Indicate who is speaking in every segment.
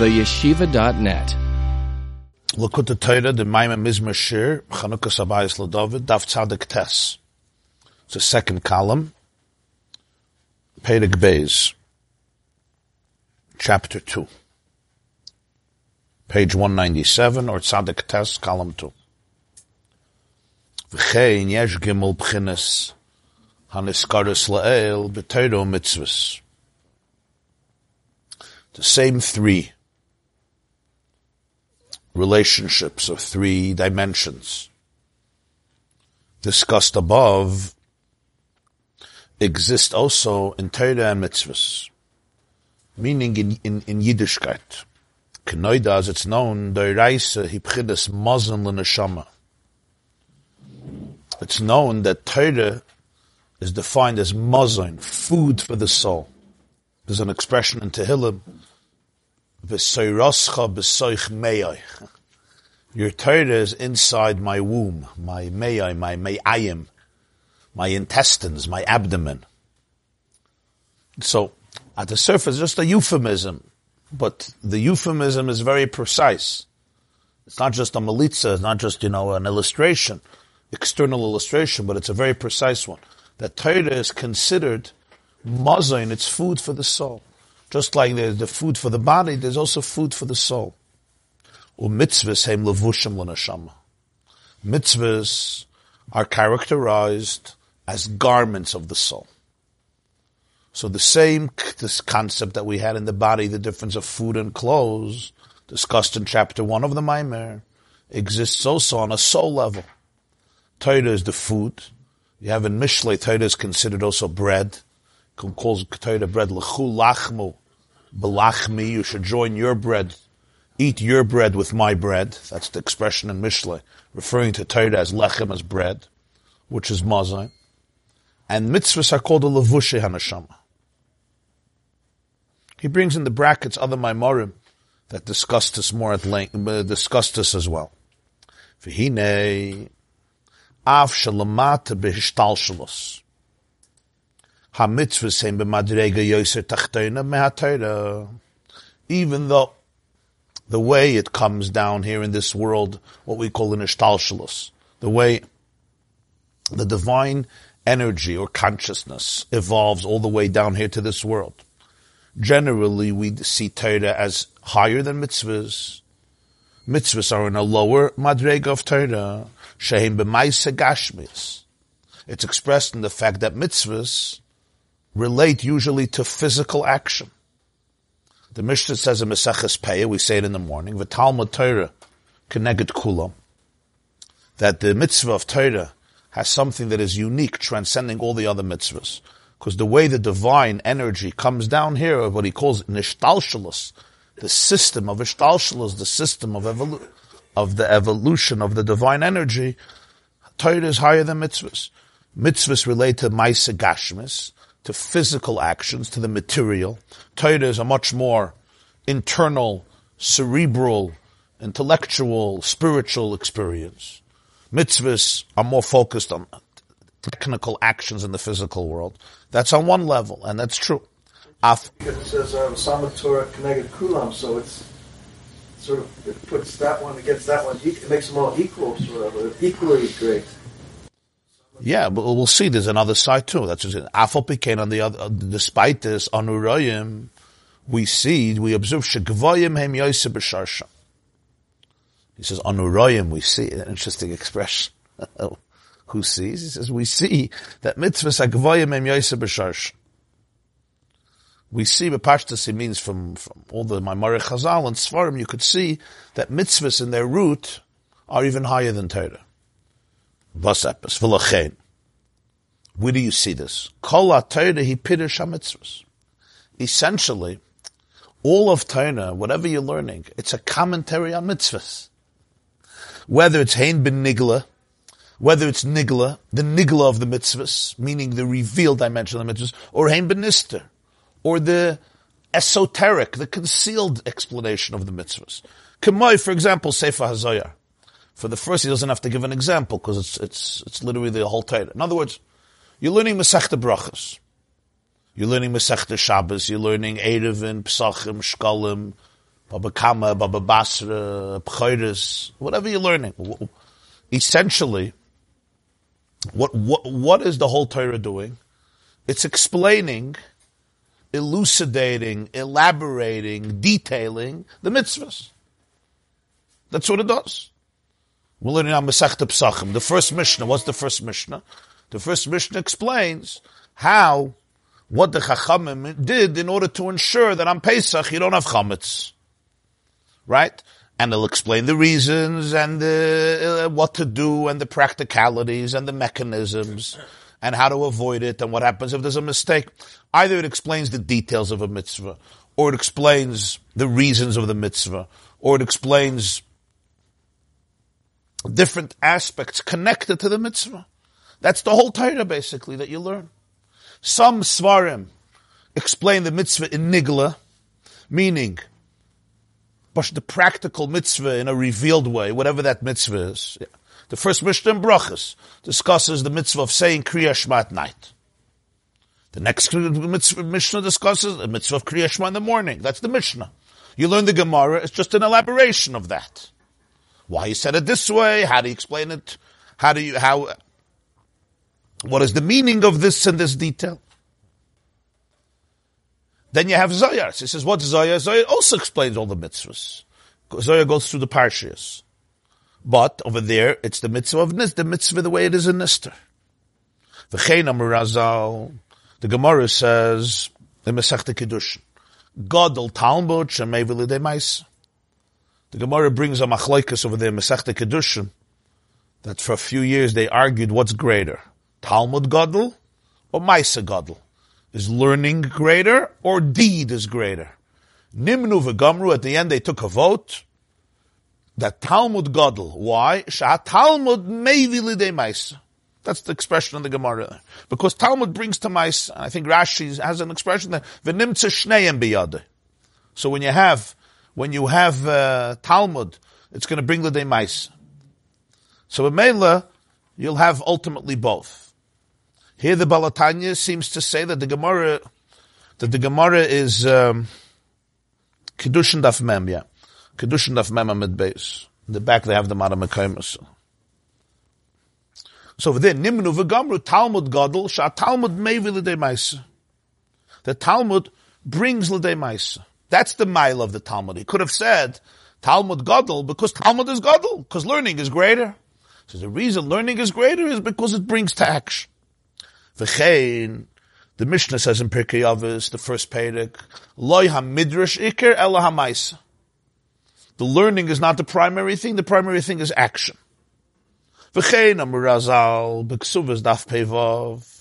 Speaker 1: theyeshiva.net.
Speaker 2: Lakut Torah, the Maimon Mizmer Shir, Chanukah Sabayis Ladovid, Daf Tzadik Tes. It's the second column. Perek Beis. Chapter 2. Page 197, or Tzadik Tes, column 2. V'chein yesh gimel b'chines haniskaris la'el b'teiro mitzvahs. The same three relationships of three dimensions discussed above exist also in Torah and mitzvahs, meaning in, in, in Yiddishkeit. Kenoida, as it's known, Doiraisa hipchidas mazon l'neshama. It's known that Torah is defined as mazon, food for the soul. There's an expression in Tehillim, Your Torah is inside my womb, my meyai, my meyayim, my intestines, my abdomen. So, at the surface, just a euphemism, but the euphemism is very precise. It's not just a malitza, it's not just, you know, an illustration, external illustration, but it's a very precise one. That Torah is considered mazain, it's food for the soul. Just like the food for the body, there's also food for the soul. Levushim. Mitzvahs are characterized as garments of the soul. So the same this concept that we had in the body, the difference of food and clothes, discussed in chapter one of the Maimer, exists also on a soul level. Torah is the food. You have in Mishlei, Torah is considered also bread. Calls Torah bread l'chu lachmu, belachmi. You should join your bread, eat your bread with my bread. That's the expression in Mishlei, referring to Torah as lechem, as bread, which is mazai. And mitzvahs are called a levushe hanashama. He brings in the brackets other maimorim that discuss this more at length, uh, discuss this as well. V'hine av shalamata behishtalshalos. Even though the way it comes down here in this world, what we call an ishtalshalos, the way the divine energy or consciousness evolves all the way down here to this world. Generally, we see Torah as higher than mitzvahs. Mitzvahs are in a lower madrega of Torah. Shehem b'maisa gashmis. It's expressed in the fact that mitzvahs relate usually to physical action. The Mishnah says in Maseches Peah, we say it in the morning, v'talmud Torah keneged kulam, that the mitzvah of Torah has something that is unique, transcending all the other mitzvahs. Because the way the divine energy comes down here, what he calls nishtalshalos, the system of ishtalshalos, the system of evolu- of the evolution of the divine energy, Torah is higher than mitzvahs. Mitzvahs relate to maisa gashmis, to physical actions, to the material. Torah is a much more internal, cerebral, intellectual, spiritual experience. Mitzvahs are more focused on technical actions in the physical world. That's on one level, and that's true. Af-
Speaker 3: Because it says um, Sama Torah connected Kulam, so it's sort of it puts that one against that one. It makes them all equal, sort of, equally great.
Speaker 2: Yeah, but we'll see. There's another side too. That's just Afal Pikain on the other. Uh, despite this, on Urayim, we see we observe Shegvayim Hem Yosef B'Sharsha. He says on Urayim we see an interesting expression. Who sees? He says we see that mitzvahs Agvayim Hem Yosef B'Sharsha. We see B'Pashtas it means from, from all the Maimari Chazal and Svarim, you could see that mitzvahs in their root are even higher than Torah. Vasepes, v'lachein. Where do you see this? Kol ha-Torah hi pirush ha-mitzvahs. Essentially, all of Torah, whatever you're learning, it's a commentary on mitzvahs. Whether it's hein ben nigla, whether it's nigla, the nigla of the mitzvahs, meaning the revealed dimension of the mitzvahs, or hein ben nister, or the esoteric, the concealed explanation of the mitzvahs. Kemoi, for example, Sefer HaZoyar. For the first, he doesn't have to give an example because it's it's it's literally the whole Torah. In other words, you're learning Masechta Brachas, you're learning Masechta Shabbos, you're learning Erevin, Psachim, Shkalim, Baba Kama, Baba Basra, Pchayris, whatever you're learning. Essentially, what, what, what is the whole Torah doing? It's explaining, elucidating, elaborating, detailing the mitzvahs. That's what it does. We're learning on Masechta Psachim. The first Mishnah, what's the first Mishnah? The first Mishnah explains how, what the Chachamim did in order to ensure that on Pesach you don't have chametz right? And they'll explain the reasons and the, uh, what to do and the practicalities and the mechanisms and how to avoid it and what happens if there's a mistake. Either it explains the details of a mitzvah or it explains the reasons of the mitzvah or it explains different aspects connected to the mitzvah. That's the whole Torah basically that you learn. Some svarim explain the mitzvah in nigla, meaning the practical mitzvah in a revealed way, whatever that mitzvah is. Yeah. The first Mishnah in Brachas discusses the mitzvah of saying Kriya Shema at night. The next mitzvah, Mishnah discusses the mitzvah of Kriya Shema in the morning. That's the Mishnah. You learn the Gemara, it's just an elaboration of that. Why he said it this way, how do you explain it, how do you, how, what is the meaning of this and this detail? Then you have Zoyar. He says, what's Zoyar? Zoyar also explains all the mitzvahs. Zoyar goes through the parshias. But over there, it's the mitzvah of Nis, the mitzvah the way it is in Nister. Amurazal, the Gemara says, the Masechta Kiddush, Godel Talmud Shemei V'lidei The Gemara brings a machloikas over there, Masechta Kiddushin, that for a few years they argued what's greater, Talmud Godel or Maisa Godel. Is learning greater or deed is greater? Nimnu v'gamru, at the end they took a vote that Talmud Gadol. Why? Shah Talmud maybe lidei maisa. That's the expression in the Gemara. Because Talmud brings to and I think Rashi has an expression that v'nimtza shneim biyade. So when you have, when you have uh, Talmud, it's going to bring the day mice. So in Mela, you'll have ultimately both. Here the Balatanya seems to say that the Gemara, that the Gemara is, um, Kedushin Daf Mem, yeah. Kedushin Daf Mem Amid. In the back they have the Mara Mekaimus. So over there, Nimnu v'gamru Talmud Gadol, Sha Talmud Mevi l'dei Maisa. The Talmud brings l'dei Maisa. That's the mile of the Talmud. He could have said Talmud Gadol because Talmud is Gadol, because learning is greater. So the reason learning is greater is because it brings to action. V'chein, the Mishnah says in Pirkei Avos, the first Perek, loy ha-midrash ikir ela ha The learning is not the primary thing, the primary thing is action. V'chein amurazal, b'ksuvas daf pevav.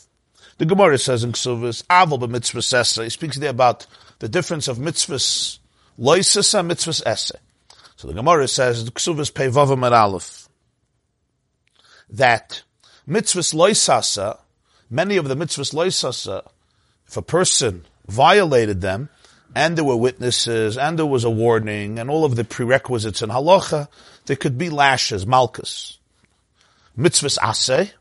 Speaker 2: The Gemara says in Ksuvas, aval b'mitzvah esse. He speaks there about the difference of mitzvahs loisis and mitzvahs esse. So the Gemara says, the Ksuvas pevav aleph, that mitzvahs loisasa, many of the mitzvahs loisasa, if a person violated them, and there were witnesses, and there was a warning, and all of the prerequisites in halacha, there could be lashes, malchus. Mitzvahs aseh,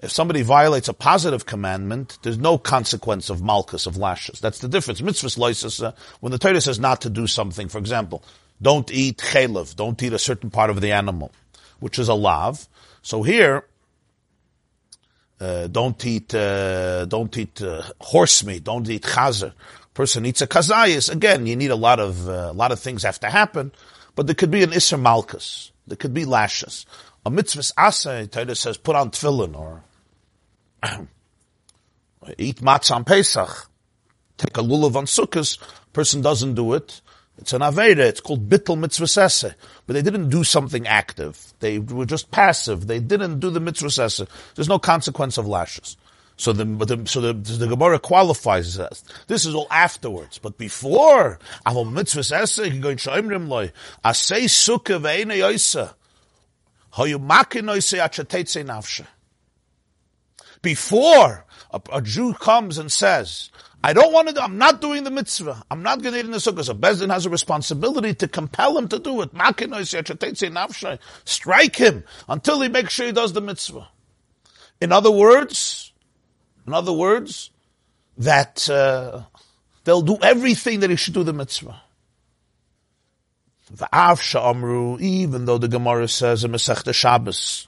Speaker 2: if somebody violates a positive commandment, there's no consequence of malchus, of lashes. That's the difference. Mitzvahs loisasa, when the Torah says not to do something, for example, don't eat chelev, don't eat a certain part of the animal, which is a lav. So here, uh, don't eat, uh, don't eat uh, horse meat, don't eat chazer. Person eats a kazayas. Again, you need a lot of, uh, a lot of things have to happen, but there could be an isser malchus. There could be lashes. A mitzvah asa, Torah says, put on tefillin or eat matzah on Pesach. Take a lulav on sukkahs. Person doesn't do it. It's an Aveda, it's called Bittel Mitzvah sese. But they didn't do something active. They were just passive. They didn't do the Mitzvah sese. There's no consequence of lashes. So the, the so the, the Gemara qualifies that. This is all afterwards. But before, Aval Mitzvah Sese, you can go in Shoimrim Loi, Asay Sukkah Ve'ene Yoisa, Hoyu Makin Yoisa Achatetze Nafshe. Before a, a Jew comes and says, I don't want to do, I'm not doing the mitzvah. I'm not going to eat in the sukkah. So Bezdin has a responsibility to compel him to do it. Strike him until he makes sure he does the mitzvah. In other words, in other words, that uh, they'll do everything that he should do the mitzvah. V'av Amru, even though the Gemara says in Masechta Shabbos,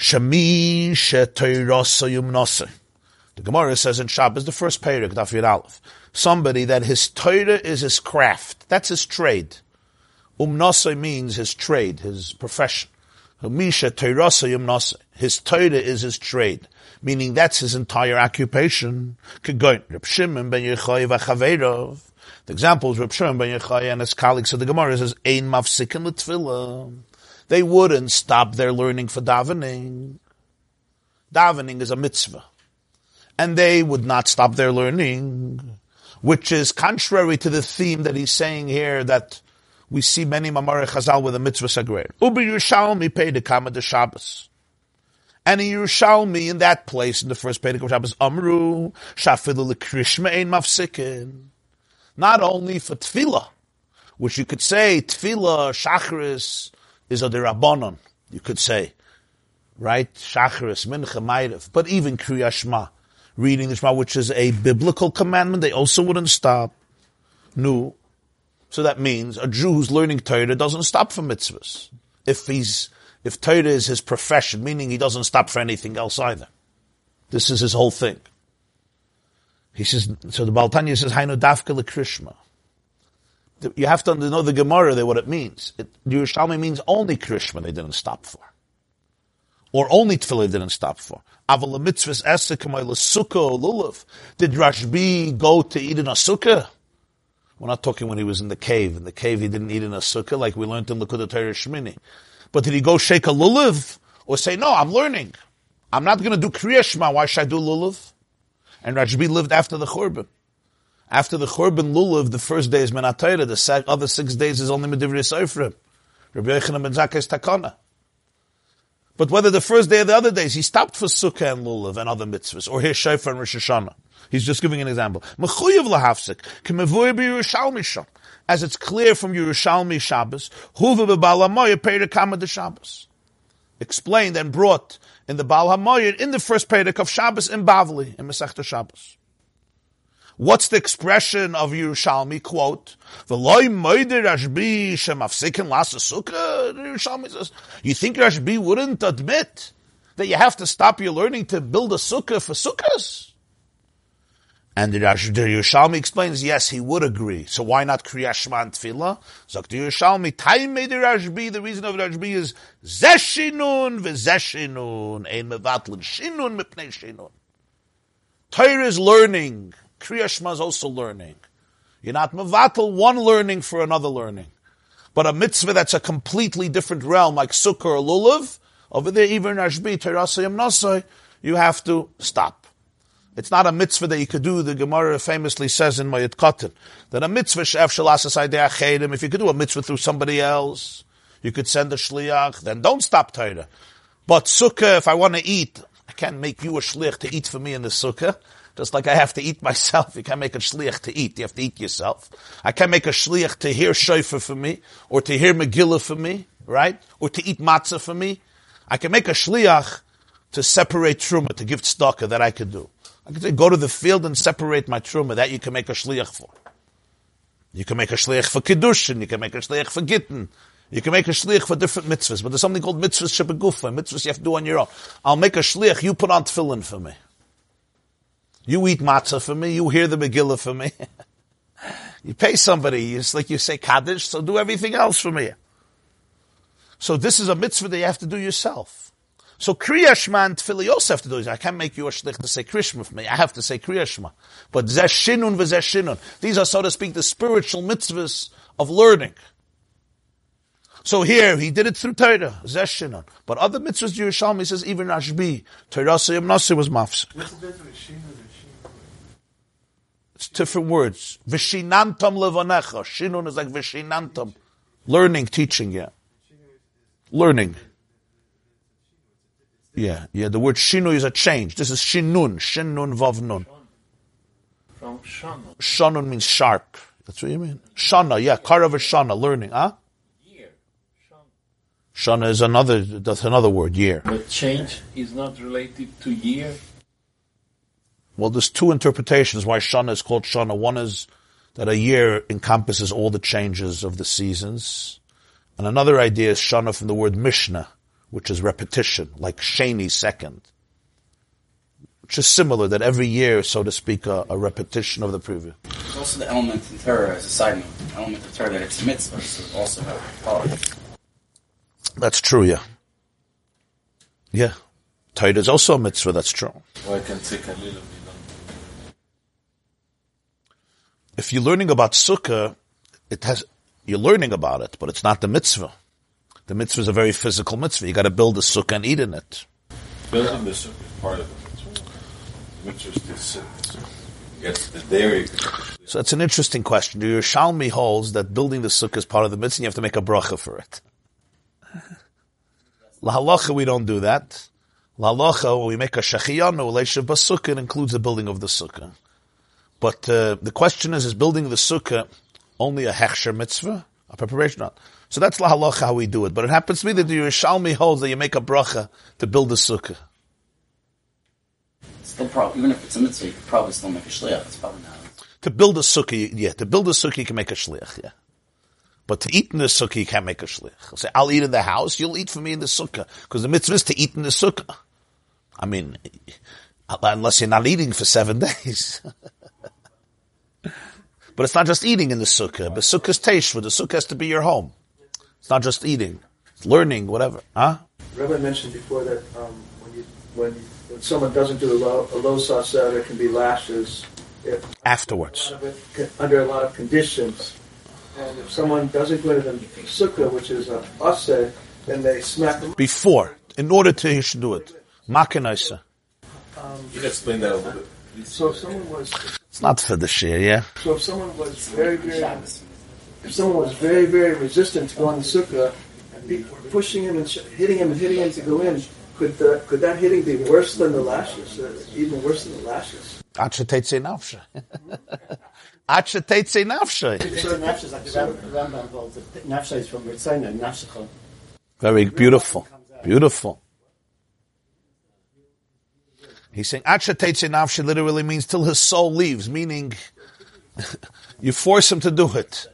Speaker 2: Shemi she'toirasa yumnasa. The Gemara says in Shabbos, the first parak, Daf Yud Aleph, somebody that his Torah is his craft. That's his trade. Umnasa means his trade, his profession. Misha Teirasa Yumnasa. His Torah is his trade, meaning that's his entire occupation. The example is Reb Shimon ben Yechai and his colleagues of the Gemara says, Ein mafsikin l'tfilah. They wouldn't stop their learning for davening. Davening is a mitzvah. And they would not stop their learning, which is contrary to the theme that he's saying here that we see many Mamare Chazal with a mitzvah sagrer. Ubi Yerushalmi paid the Kama de Shabbos. And in Yerushalmi, in that place, in the first Pedic of Shabbos, Amru, Shafilu Krishma Ein Mafsikin. Not only for Tefillah, which you could say, Tefillah, Shachris, is a derabanan. You could say, right? Shachris, Mincha, Ma'ariv. But even Kriyashma, reading the Shema, which is a biblical commandment, they also wouldn't stop. No. So that means a Jew who's learning Torah doesn't stop for mitzvahs. If he's, if Torah is his profession, meaning he doesn't stop for anything else either. This is his whole thing. He says, so the Baltanya says, Hainu dafka Krishma. You have to know the Gemara there, what it means. It, Yerushalmi means only Krishma they didn't stop for. Or only Tefillah they didn't stop for. Aval mitzvahs esekamay sukkah lulav. Did Rashbi go to eat in a sukkah? We're not talking when he was in the cave. In the cave, he didn't eat in a sukkah like we learned in Likud Torah Shmini. But did he go shake a lulav or say, "No, I'm learning. I'm not going to do Kriya Shema. Why should I do lulav?" And Rashbi lived after the Churban. After the Churban lulav, the first day is Menatayra. The other six days is only Medivri Seifrim. Rabbi Yochanan ben Zakkai is Takana. But whether the first day or the other days, he stopped for Sukkah and Lulav and other mitzvahs, or his Shofar and Rosh Hashanah. He's just giving an example. Mechuyev lahafsik, kemevoy b'Yerushalmi sham. As it's clear from Yerushalmi Shabbos, huva b'Bal HaMoyer Kama de Shabbos. Explained and brought in the Baal HaMoyer in the first Perek of Shabbos in Bavli, in Masechta Shabbos. What's the expression of Yerushalmi? Quote? Yerushalmi says, you think Rashbi wouldn't admit that you have to stop your learning to build a sukkah for sukkahs? And the, Yerushalmi explains, yes, he would agree. So why not Kriya Shema and Tefillah? Zok the Yerushalmi, Taime the Rashbi, the reason of Rashbi is Zeshinun v'Zeshinun, ein mevatlin, Shinun mipnei Shinun. Torah is learning. Kriya Shema is also learning. You're not mevatel one learning for another learning. But a mitzvah that's a completely different realm, like Sukkah or Lulav, over there, even Rashbi, Terasayim Nasai, you have to stop. It's not a mitzvah that you could do. The Gemara famously says in Mayat Kotten that a mitzvah shef shalasas If you could do a mitzvah through somebody else, you could send a shliach. Then don't stop Torah. But sukkah, if I want to eat, I can't make you a shliach to eat for me in the sukkah. Just like I have to eat myself, you can't make a shliach to eat. You have to eat yourself. I can't make a shliach to hear shofar for me, or to hear Megillah for me, right? Or to eat matzah for me. I can make a shliach to separate truma, to give tzedakah, that I could do. I could say, go to the field and separate my truma. That you can make a shliach for. You can make a shliach for kiddushin. You can make a shliach for gittin. You can make a shliach for different mitzvahs, but there's something called mitzvahs shebegufa, mitzvahs you have to do on your own. I'll make a shliach. You put on tefillin for me. You eat matzah for me. You hear the Megillah for me. you pay somebody. It's like you say kaddish, so do everything else for me. So this is a mitzvah that you have to do yourself. So Kriya Shema and Tefillah you also have to do this. I can't make you a shlich to say Krishma for me. I have to say Kriya Shema. But Zeshinun v'Zeshinun. These are, so to speak, the spiritual mitzvahs of learning. So here, he did it through Torah, Zeshinun. But other mitzvahs, Yerushalmi says, even Rashbi, Torah Siyam Nasi was mafs. It's different words. Vishinantam levanecha. Shinun is like vishinantam. Learning, teaching, yeah. Learning. Yeah, yeah. The word shinu is a change. This is shinun, shinun vavnun.
Speaker 1: From shana.
Speaker 2: Shanun means sharp. That's what you mean. Shana, yeah, karav shana, learning, huh?
Speaker 1: Shana
Speaker 2: is another. That's another word. Year.
Speaker 1: But change is not related to year.
Speaker 2: Well, there's two interpretations why shana is called shana. One is that a year encompasses all the changes of the seasons. And another idea is shana from the word mishnah, which is repetition, like sheni second. Which is similar, that every year, so to speak, a, a repetition of the previous.
Speaker 4: There's also the element in Torah as a side note, the element of Torah that it's a mitzvah, so also have politics.
Speaker 2: That's true, yeah. Yeah. Torah is also a mitzvah, that's true.
Speaker 1: Why can take a little bit
Speaker 2: If you're learning about sukkah, it has, you're learning about it, but it's not the mitzvah. The mitzvah is a very physical mitzvah. You gotta build a sukkah and eat in it.
Speaker 1: Building the sukkah is part of the mitzvah. The mitzvah is to sit. Yes, the dairy.
Speaker 2: So that's an interesting question. The Yerushalmi holds that building the sukkah is part of the mitzvah and you have to make a bracha for it. La halacha, we don't do that. La halacha, when we make a shechiyanu, a basukah, it includes the building of the sukkah. But uh, the question is, is building the sukkah only a hechsher mitzvah? A preparation? Not. So that's la halacha how we do it. But it happens to be that the Yerushalmi holds that you make a bracha to build the sukkah.
Speaker 4: Still probably, even if it's a mitzvah, you could probably still make a shliach. It's probably not.
Speaker 2: To build a sukkah, yeah, to build a sukkah you can make a shliach, yeah. But to eat in the sukkah you can't make a shliach. Say, I'll eat in the house, you'll eat for me in the sukkah. Because the mitzvah is to eat in the sukkah. I mean, unless you're not eating for seven days. But it's not just eating in the sukkah. But sukkah's teshva. The sukkah has to be your home. It's not just eating. It's learning, whatever. Huh?
Speaker 3: Rabbi mentioned before that um, when you when you, when someone doesn't do a low a low saseh, there can be lashes if
Speaker 2: Afterwards.
Speaker 3: a lot of it under a lot of conditions. And if someone doesn't go to the sukkah, which is a aseh, then they smack them.
Speaker 2: Before. In order to, he should do it. Makanaisa.
Speaker 1: You can explain that a little bit.
Speaker 3: So if someone was
Speaker 2: It's not for the share, yeah?
Speaker 3: so if someone was very very if someone was very very resistant to going to sukkah, and people pushing him and sh- hitting him and hitting him to go in, could the, could that hitting be worse than the lashes? Uh, even worse than the lashes?
Speaker 2: Ad shetetze nafshe. Ad shetetze nafshe.
Speaker 5: So nafsha is like the Rambam holds nafsha is from Ritzona, nafshecha.
Speaker 2: Very beautiful. Beautiful. He's saying, Acha Teitze literally means till his soul leaves, meaning you force him to do it.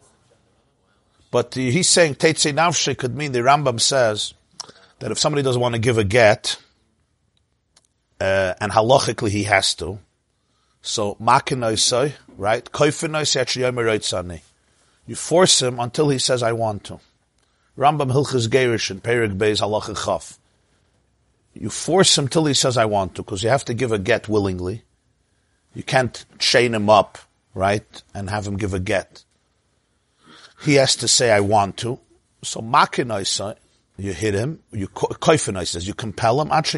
Speaker 2: But he's saying Teitze Nafshi could mean, the Rambam says, that if somebody doesn't want to give a get, uh, and halachically he has to, so makinoisai, right? Koifinoisai actually You force him until he says, I want to. Rambam Hilchas Gerish and Perik Beis Halacha. You force him till he says, I want to, because you have to give a get willingly. You can't chain him up, right, and have him give a get. He has to say, I want to. So makinaisa, you hit him, you koifinaisa, you compel him, Ask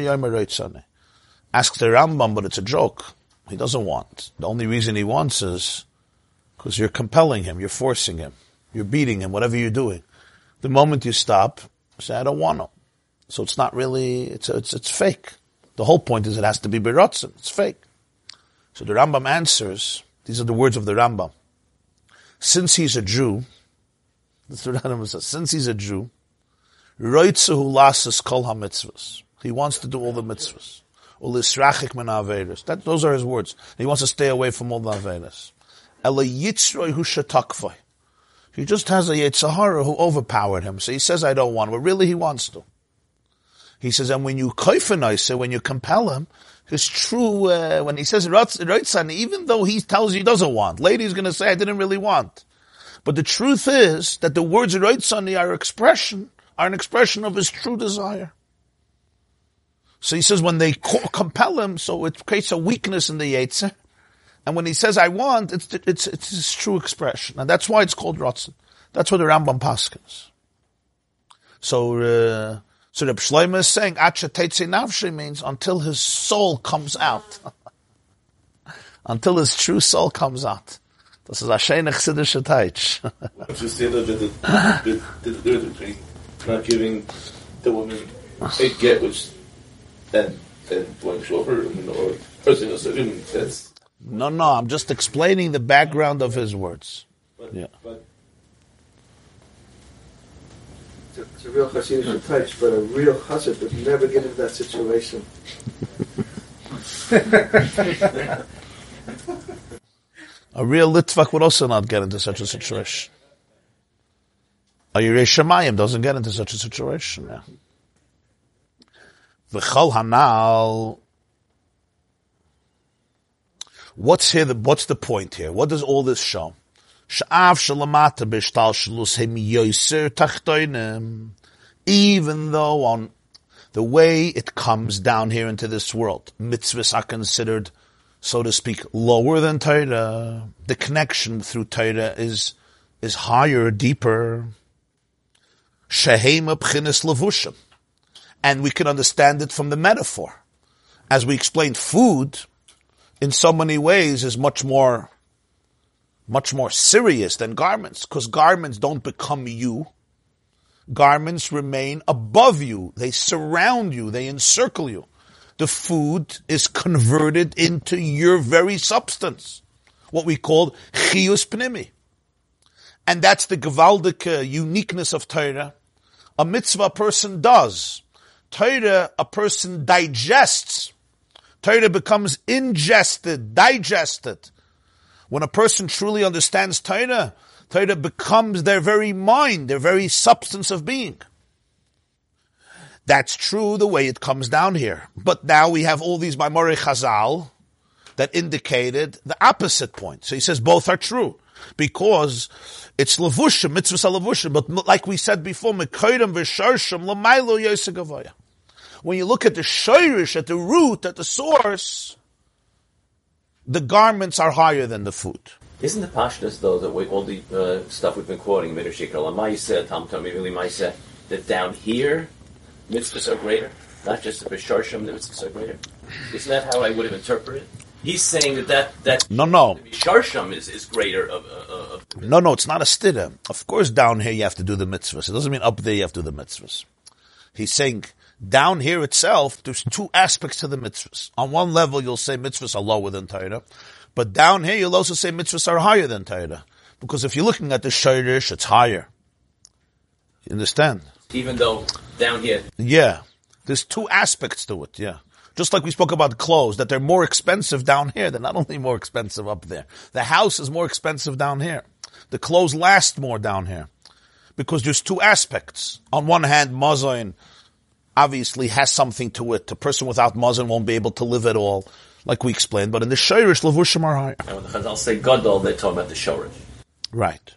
Speaker 2: the Rambam, but it's a joke. He doesn't want. The only reason he wants is because you're compelling him, you're forcing him, you're beating him, whatever you're doing. The moment you stop, say, I don't want to. So it's not really, it's, it's, it's fake. The whole point is it has to be beratzen. It's fake. So the Rambam answers, these are the words of the Rambam. Since he's a Jew, that's what Rambam says, since he's a Jew, roitzehu lasas kol ha-mitzvahs. He wants to do all the mitzvahs. Ulisrachik min averis. That, those are his words. He wants to stay away from all the averis. Ela yitzroi hu. He just has a Yetzirah who overpowered him. So he says, I don't want. But really, he wants to. He says, and when you koifanize when you compel him, his true, uh, when he says Reitzan, even though he tells you he doesn't want, lady's going to say, I didn't really want. But the truth is that the words Reitzani are expression, are an expression of his true desire. So he says when they compel him, so it creates a weakness in the Yetzer. And when he says "I want," it's it's it's his true expression, and that's why it's called Rotzen. That's what the Rambam Paskins. So, uh, so the Shlomo is saying "Acha Teitze Navshi" means until his soul comes out, until his true soul comes out. Das ist a schöne chsidische Teitsch.
Speaker 1: Just the difference between not giving the woman a get, which then, then going over, or person certain, that's,
Speaker 2: No, no, I'm just explaining the background of his words.
Speaker 1: but,
Speaker 2: Yeah.
Speaker 1: but
Speaker 3: It's a, real Hasidic touch, but a real Hasid would never get into that situation.
Speaker 2: A real Litvak would also not get into such a situation. A Yerei Shemayim doesn't get into such a situation. Yeah. V'chol hanal. What's here? The, what's the point here? What does all this show? Even though on the way it comes down here into this world, mitzvahs are considered, so to speak, lower than Torah. The connection through Torah is is higher, deeper. Shehema b'chinas levushim and we can understand it from the metaphor. As we explained, food, in so many ways, is much more, much more serious than garments, because garments don't become you. Garments remain above you. They surround you. They encircle you. The food is converted into your very substance. What we call chiyus pnimi. And that's the gewaldige uniqueness of Torah. A mitzvah a person does Torah, a person digests. Torah becomes ingested, digested. When a person truly understands Torah, Torah becomes their very mind, their very substance of being. That's true the way it comes down here. But now we have all these Maimori Chazal that indicated the opposite point. So he says both are true. Because it's levushim, mitzvah levushim, but like we said before, mekoidem v'sharshim l'maylo yosegavoya. When you look at the shirish, at the root, at the source, the garments are higher than the food.
Speaker 6: Isn't the pashtus though that we, all the uh, stuff we've been quoting, Midrashikal, Amaisa, Tam Tam, Ivili Maisa, that down here mitzvahs are greater, not just the Bisharsham, the mitzvahs are greater? Isn't that how I would have interpreted? He's saying that that, that
Speaker 2: no no
Speaker 6: Bisharsham is, is greater of, uh, of
Speaker 2: no no it's not a stira. Of course down here you have to do the mitzvahs. It doesn't mean up there you have to do the mitzvahs. He's saying down here itself, there's two aspects to the mitzvahs. On one level, you'll say mitzvahs are lower than Torah, but down here, you'll also say mitzvahs are higher than Torah. Because if you're looking at the Shirish, it's higher. You understand?
Speaker 6: Even though down here.
Speaker 2: Yeah. There's two aspects to it, yeah. Just like we spoke about clothes, that they're more expensive down here. They're not only more expensive up there. The house is more expensive down here. The clothes last more down here. Because there's two aspects. On one hand, Mazain, obviously has something to it. A person without mazon won't be able to live at all, like we explained. But in the shirish, levushim are higher.
Speaker 6: And when the Chazal say gadol, they talk about the shorish.
Speaker 2: Right.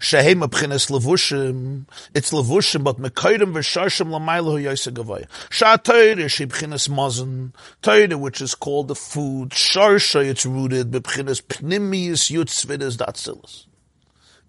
Speaker 2: Shehem abchinas levushim. It's levushim, but mekaydim v'sharshim lamayla hu yoseh gavaya. Shah Torah mazon. Torah, which is called the food. Sharsha, it's rooted b'bchinas pnimius yutzvidas datzilis.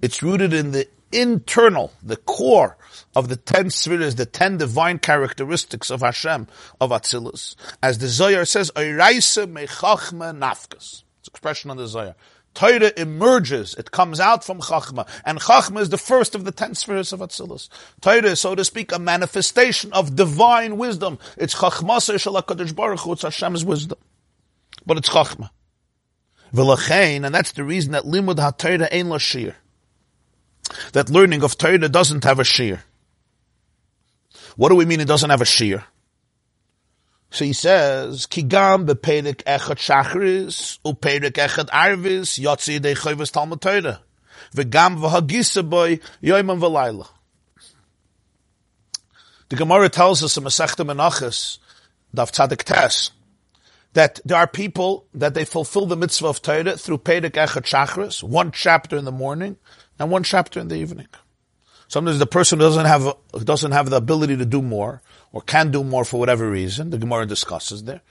Speaker 2: It's rooted in the internal, the core of the ten spheres, the ten divine characteristics of Hashem, of Atzilus. As the Zohar says, Oiraisa mechachma nafkas. It's expression on the Zohar. Torah emerges, it comes out from Chachma, and Chachma is the first of the ten spheres of Atzilus. Torah is, so to speak, a manifestation of divine wisdom. It's Chachma Shalakadosh Baruch Hu, it's Hashem's wisdom. But it's Chachma. V'lachein, and that's the reason that Limud HaTorah Ein Lashir. That learning of Torah doesn't have a shear. What do we mean it doesn't have a shear? So he says, Kigam bepedik echad shachris, upedik echad arvis, yotzi de chayvus talmud Torah. V'gam boy, v'layla. The Gemara tells us in Masechta Menachos, Dav Tzadik Tes, that there are people that they fulfill the mitzvah of Torah through Pedek Echad Shachris, one chapter in the morning and one chapter in the evening. Sometimes the person doesn't have doesn't have the ability to do more or can do more for whatever reason. The Gemara discusses there.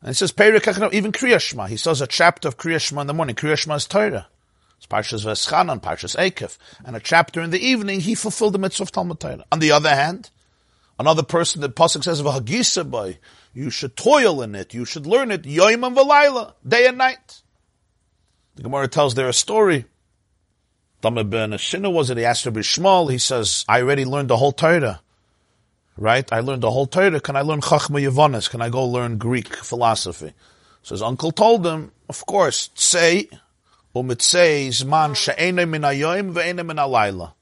Speaker 2: And it says even Kriyashma. He says a chapter of Kriyashma in the morning. Kriyashma is Torah. It's Parshas Veschanan, Parshas Ekev. And a chapter in the evening, he fulfilled the mitzvah of Talmud Torah. On the other hand, another person that Pasuk says of Hagisa by, you should toil in it, you should learn it, Yoim and Valayla, day and night. The Gemara tells there a story Tamar ben Ashina was it? He asked Rabbi Shmuel. He says, I already learned the whole Torah. Right? I learned the whole Torah. Can I learn Chachma Yavonis? Can I go learn Greek philosophy? So his uncle told him, of course, say, umitzei zman she'ene min hayoim ve'ene min halayla.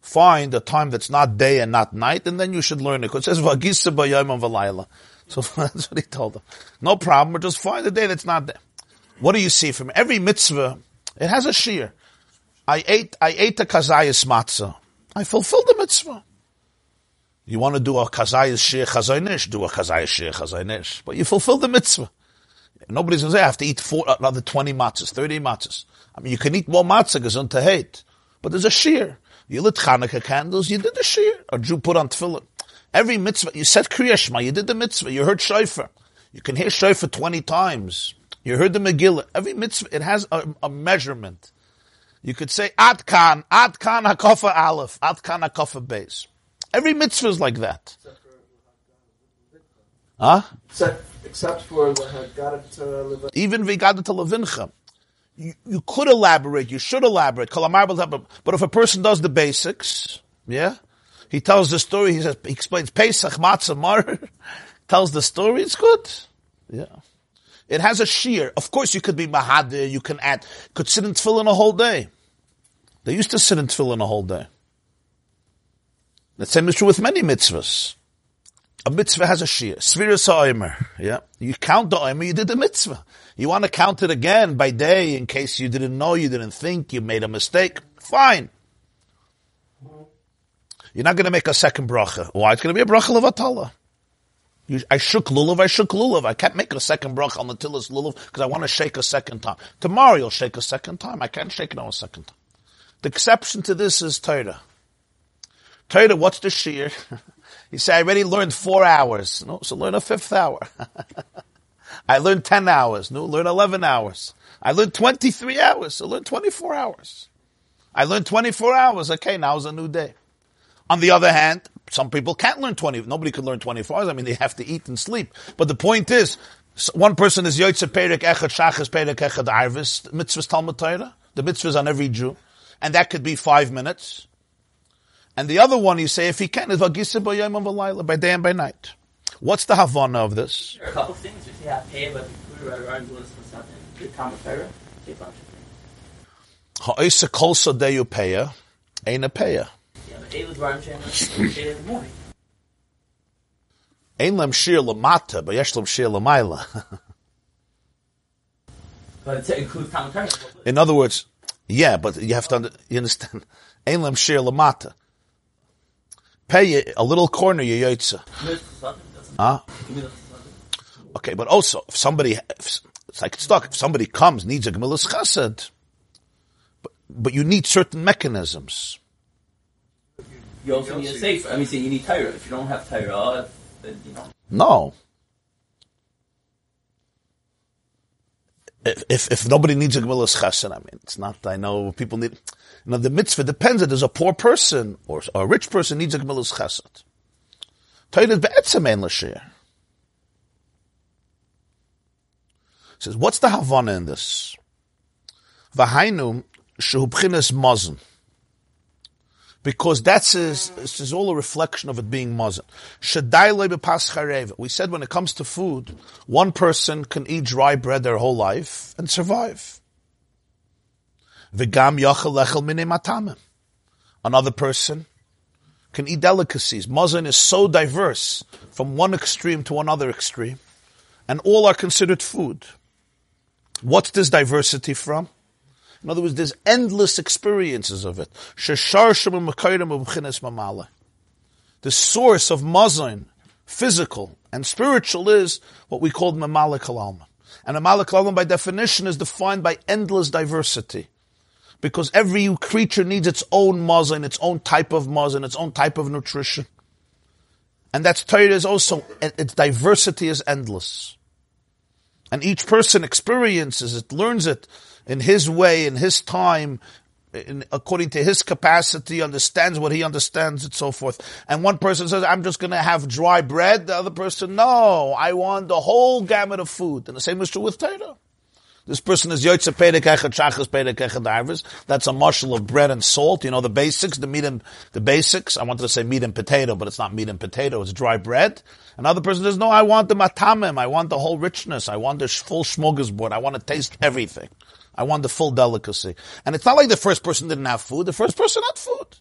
Speaker 2: Find a time that's not day and not night, and then you should learn it. It says, v'agisa v'layla. So that's what he told him. No problem, just find a day that's not there. What do you see from every mitzvah? It has a shear. I ate, I ate the kazayas matzah. I fulfilled the mitzvah. You want to do a kazayas shear chazaynish, do a kazayas shear chazaynish. But you fulfill the mitzvah. Nobody's going to say, I have to eat four, another 20 matzahs, 30 matzahs. I mean, you can eat more matzah, gesund to hate. But there's a shear. You lit Hanukkah candles, you did the shear. A Jew put on tefillin. Every mitzvah, you said Kriyashma, you did the mitzvah, you heard shofar. You can hear shofar 20 times. You heard the Megillah. Every mitzvah, it has a, a measurement. You could say Atkan, Atkan Hakofa Aleph, Atkan Hakofa Beis. Every mitzvah is like that. Huh?
Speaker 3: Except, except for the Haggadah to live.
Speaker 2: Even Vigada to Levincha. You, you could elaborate, you should elaborate, but if a person does the basics, yeah, he tells the story, he says, he explains Pesach, Matzah, Mar, tells the story, it's good. Yeah. It has a shear. Of course, you could be mahadir, you can add, could sit in tefillin a whole day. They used to sit in tefillin a whole day. The same is true with many mitzvahs. A mitzvah has a shear. Sviras ha'omer. Yeah. You count the omer, you did the mitzvah. You want to count it again by day in case you didn't know, you didn't think, you made a mistake. Fine. You're not going to make a second bracha. Why? It's going to be a bracha of levatala. I shook lulav, I shook lulav. I can't make a second bracha on the tillis lulav because I want to shake a second time. Tomorrow you'll shake a second time. I can't shake it on a second time. The exception to this is Torah. Torah, what's the shear? you say, I already learned four hours. No, so learn a fifth hour. I learned 10 hours. No, learn 11 hours. I learned 23 hours. So learn 24 hours. I learned 24 hours. Okay, now is a new day. On the other hand, some people can't learn 20. Nobody can learn 24 hours. I mean, they have to eat and sleep. But the point is, one person is Yotze Perek Echad Shachas Perek Echad Arvis, mitzvahs Talmud Torah. The mitzvahs on every Jew. And that could be five minutes. And the other one you say, if he can, is Vagisa B'yayim by day and by night. What's the Havana of this?
Speaker 7: There are a couple things. If you have pay, but we were around doing something. The Talmud Torah, a bunch of things.
Speaker 2: Ha'isa kol sodeyu peya, ain't a peya.
Speaker 7: Yeah, but eight was Ram Shem, eight in the morning.
Speaker 2: Ein lem shir lamata, but yesh lem shir lamayla.
Speaker 7: But it includes.
Speaker 2: In other words, yeah, but you have to under, you understand. Ein lem shir lamata. Pay a little corner you yotza. Huh? Okay, but also if somebody, if, it's like stuck. If somebody comes needs a gemilas chesed, but but you need certain mechanisms.
Speaker 7: You also need a safe. I mean, so you need Torah. If you don't have Torah, then you know.
Speaker 2: No. If, if, if nobody needs a Gemilas Chesed, I mean, it's not, I know people need, you know, the mitzvah depends that there's a poor person or a rich person needs a Gemilas Chesed. Torah is be'etzem ein l'shir. says, what's the Havana in this? V'hainu shehu b'chines mazon. Because that's is, this is all a reflection of it being mazon. We said when it comes to food, one person can eat dry bread their whole life and survive. Another person can eat delicacies. Mazon is so diverse from one extreme to another extreme, and all are considered food. What's this diversity from? In other words, there's endless experiences of it. The source of mazon, physical and spiritual, is what we call mamalik alma. And mamalik alma, by definition, is defined by endless diversity. Because every creature needs its own mazon, its own type of mazon, its own type of nutrition. And that's Torah is also, its diversity is endless. And each person experiences it, learns it in his way, in his time, in, according to his capacity, understands what he understands, and so forth. And one person says, I'm just going to have dry bread. The other person, no, I want the whole gamut of food. And the same is true with Torah. This person is Yotze Pedek Echad Shachas Pedek Echad Arvis. That's a marshal of bread and salt. You know, the basics, the meat and, the basics. I wanted to say meat and potato, but it's not meat and potato. It's dry bread. Another person says, no, I want the matamim. I want the whole richness. I want the full smorgasbord. I want to taste everything. I want the full delicacy. And it's not like the first person didn't have food. The first person had food.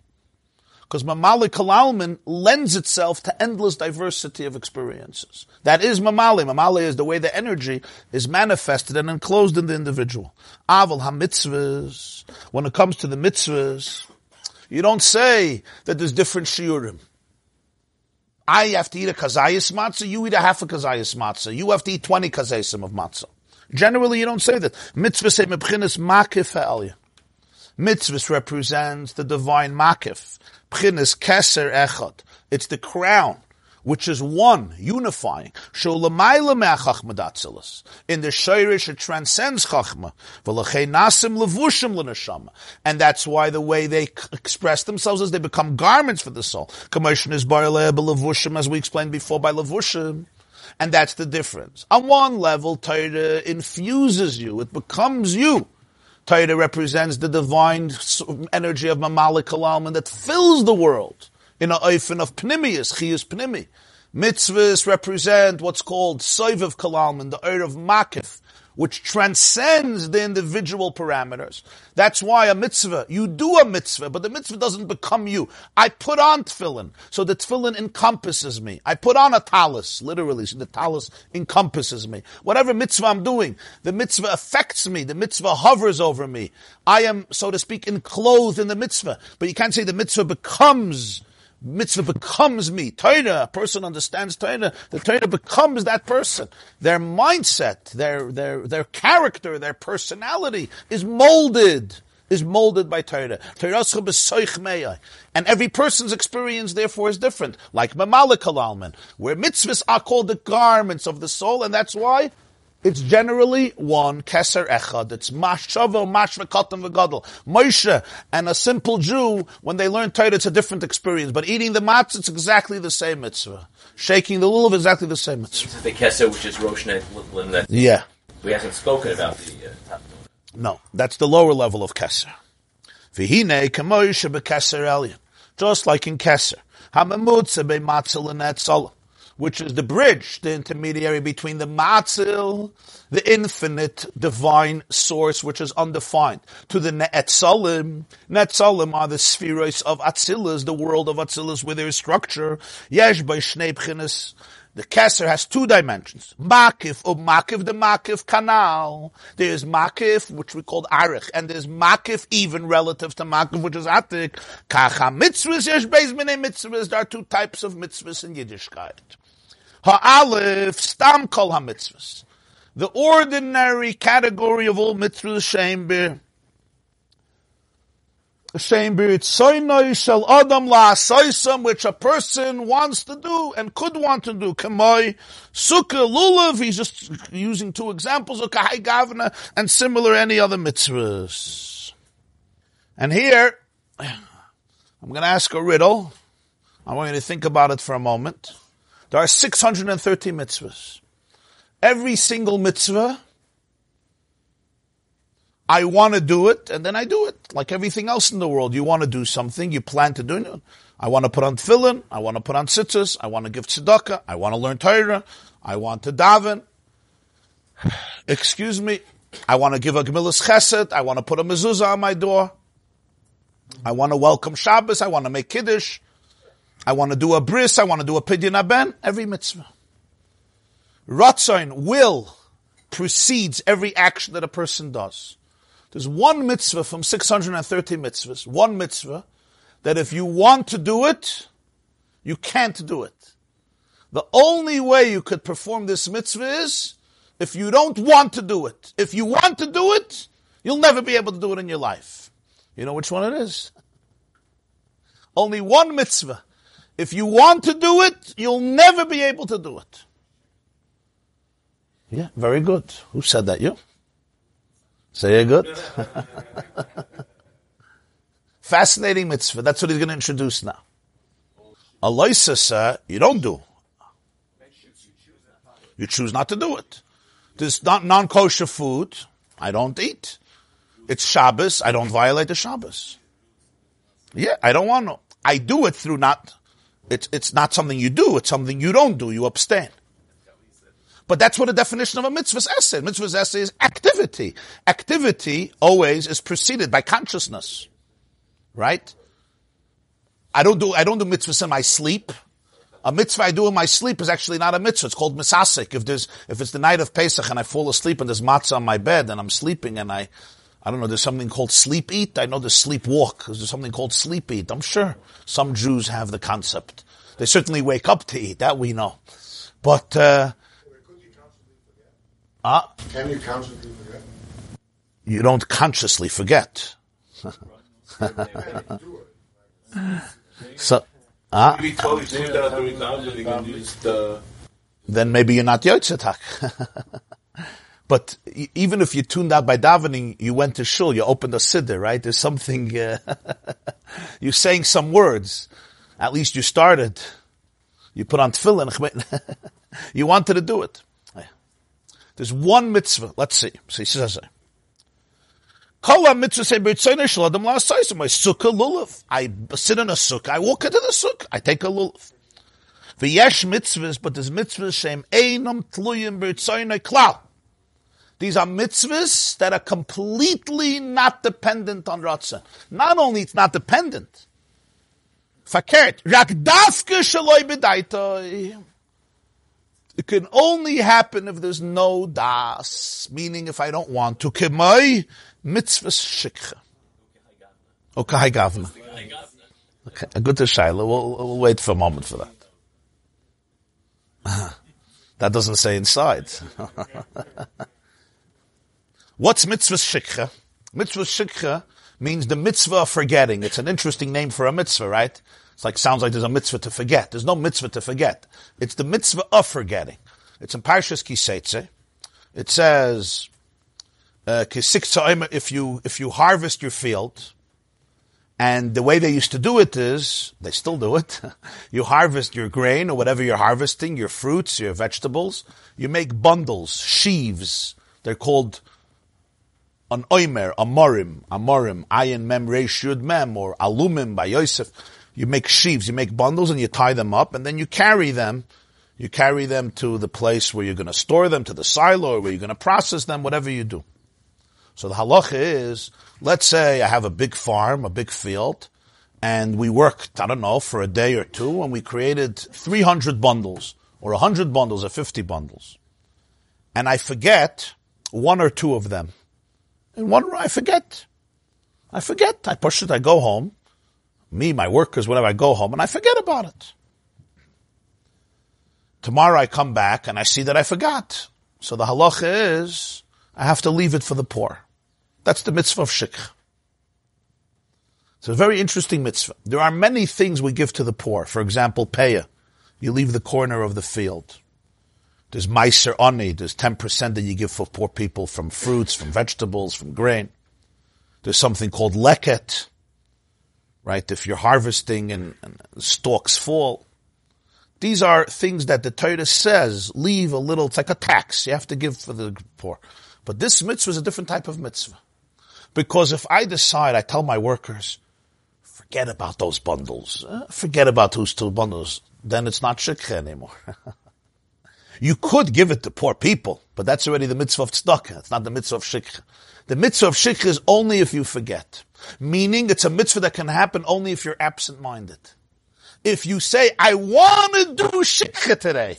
Speaker 2: Because Mamali Kalalman lends itself to endless diversity of experiences. That is Mamali. Mamali is the way the energy is manifested and enclosed in the individual. Aval HaMitzvahs. When it comes to the mitzvahs, you don't say that there's different shiurim. I have to eat a kazayas matzah, you eat a half a kazayas matzah. You have to eat 20 kazayasim of matzah. Generally, you don't say that. Mitzvah say mebchinis makif ha'alya. Mitzvah represents the divine makif. Pchinis keser echad. It's the crown which is one, unifying. In the Shirish, it transcends Chachma. And that's why the way they express themselves is they become garments for the soul. As we explained before by Levushim. And that's the difference. On one level, Torah infuses you. It becomes you. Torah represents the divine energy of Mamalik Kalalman that fills the world in a oifen of pnimius, chiyus pnimi. Mitzvahs represent what's called soiv of kalalman, the eir of makif, which transcends the individual parameters. That's why a mitzvah, you do a mitzvah, but the mitzvah doesn't become you. I put on tefillin, so the tefillin encompasses me. I put on a tallis, literally, so the tallis encompasses me. Whatever mitzvah I'm doing, the mitzvah affects me, the mitzvah hovers over me. I am, so to speak, enclosed in the mitzvah, but you can't say the mitzvah becomes mitzvah becomes me. Torah, a person understands Torah, the Torah becomes that person. Their mindset, their, their, their character, their personality is molded, is molded by Torah. And every person's experience therefore is different. Like Mamalik Alalman, where mitzvahs are called the garments of the soul, and that's why it's generally one keser echad. It's mashava, mashvekatam v'gadol. Moshe and a simple Jew, when they learn Torah, it's a different experience. But eating the matzah, it's exactly the same mitzvah. Shaking the lulav, exactly the same mitzvah.
Speaker 6: The keser, which is roshnet limnet.
Speaker 2: Yeah.
Speaker 6: We haven't spoken about the uh, top.
Speaker 2: No, that's the lower level of keser. V'hine kamoisha bekeser elyon. Just like in keser. Hamamutza be matzah l'netzalah which is the bridge, the intermediary between the Matzil, the infinite divine source, which is undefined, to the Ne'etzalim. Ne'etzalim are the spheres of Atzilus, the world of Atzilus with their structure. Yesh by Shnei the Kesser has two dimensions. Makif, or Makif, the Makif canal. There's Makif, which we call Arich, and there's Makif even relative to Makif, which is Atik. Kacha mitzvahs, yesh beis mitzvahs. There are two types of mitzvahs in Yiddishkeit. Ha'alef stam kol ha-mitzvahs. The ordinary category of all mitzvahs, shem bir. Shem bir tzoynoi shel adam la'asoisam, which a person wants to do and could want to do. Kamoi sukkah lulav, he's just using two examples of kahai gavna and similar any other mitzvahs. And here, I'm going to ask a riddle. I want you to think about it for a moment. There are 630 mitzvahs. Every single mitzvah, I want to do it, and then I do it. Like everything else in the world, you want to do something, you plan to do it. I want to put on tefillin, I want to put on tzitzis, I want to give tzedakah, I want to learn Torah, I want to daven. Excuse me, I want to give a gemilas chesed, I want to put a mezuzah on my door. I want to welcome Shabbos, I want to make kiddush. I want to do a bris, I want to do a pidyon aben, every mitzvah. Ratzon, will, precedes every action that a person does. There's one mitzvah from 630 mitzvahs, one mitzvah, that if you want to do it, you can't do it. The only way you could perform this mitzvah is if you don't want to do it. If you want to do it, you'll never be able to do it in your life. You know which one it is? Only one mitzvah if you want to do it, you'll never be able to do it. Yeah, very good. Who said that? You? Say it good. Fascinating mitzvah. That's what he's going to introduce now. Aloisa, sir, you don't do. You choose not to do it. This non-kosher food. I don't eat. It's Shabbos. I don't violate the Shabbos. Yeah, I don't want to. I do it through not it's, it's not something you do, it's something you don't do, you abstain. But that's what the definition of a mitzvah's essay. Mitzvah's essay is activity. Activity always is preceded by consciousness. Right? I don't do I don't do mitzvahs in my sleep. A mitzvah I do in my sleep is actually not a mitzvah. It's called misasik. If there's if it's the night of Pesach and I fall asleep and there's matzah on my bed and I'm sleeping and I I don't know, there's something called sleep eat. I know there's sleep walk. There's something called sleep eat. I'm sure some Jews have the concept. They certainly wake up to eat. That we know. But uh, uh,
Speaker 8: Can you consciously forget?
Speaker 2: you don't consciously forget. so, ah,
Speaker 1: Maybe totally sleep out three times and you can just, uh,
Speaker 2: then maybe you're not Yotzetak. but even if you tuned out by davening, you went to shul, you opened a siddur, right? There's something, uh, you're saying some words. At least you started. You put on tefillin. you wanted to do it. There's one mitzvah. Let's see. So he says. I sit in a sukkah. I walk into the sukkah. I take a lulav. V'yesh mitzvahs, but there's mitzvahs shem einam tluyim klal. These are mitzvahs that are completely not dependent on ratzah. Not only it's not dependent, fakert, rak dafke shaloi b'daitoi. It can only happen if there's no das, meaning if I don't want to. Kemai mitzvah shikha. Okay, gavna. Okay, good to Shaila. We'll, we'll wait for a moment for that. That doesn't say inside. What's mitzvah shikha? Mitzvah shikha means the mitzvah of forgetting. It's an interesting name for a mitzvah, right? It's like, sounds like there's a mitzvah to forget. There's no mitzvah to forget. It's the mitzvah of forgetting. It's in Parshas Kiseitze. It says, uh, if you, if you harvest your field, and the way they used to do it is, they still do it. you harvest your grain or whatever you're harvesting, your fruits, your vegetables. You make bundles, sheaves. They're called an oimer, amorim, amorim, ayin mem reish yud mem, or alumim by Yosef. You make sheaves, you make bundles and you tie them up and then you carry them. You carry them to the place where you're going to store them, to the silo, where you're going to process them, whatever you do. So the halacha is, let's say I have a big farm, a big field, and we worked, I don't know, for a day or two, and we created 300 bundles, or 100 bundles, or 50 bundles. And I forget one or two of them. And one, I forget. I forget. I push it, I go home. Me, my workers, whatever, I go home, and I forget about it. Tomorrow I come back, and I see that I forgot. So the halacha is, I have to leave it for the poor. That's the mitzvah of shikh. It's a very interesting mitzvah. There are many things we give to the poor. For example, payah. You leave the corner of the field. There's meiser oni. There's 10% that you give for poor people from fruits, from vegetables, from grain. There's something called leket. Right? If you're harvesting and, and stalks fall. These are things that the Torah says, leave a little, it's like a tax. You have to give for the poor. But this mitzvah is a different type of mitzvah. Because if I decide, I tell my workers, forget about those bundles, uh, forget about those two bundles, then it's not shikha anymore. you could give it to poor people, but that's already the mitzvah of tzedakah. It's not the mitzvah of shikha. The mitzvah of shikha is only if you forget. Meaning it's a mitzvah that can happen only if you're absent-minded. If you say, I want to do shikha today,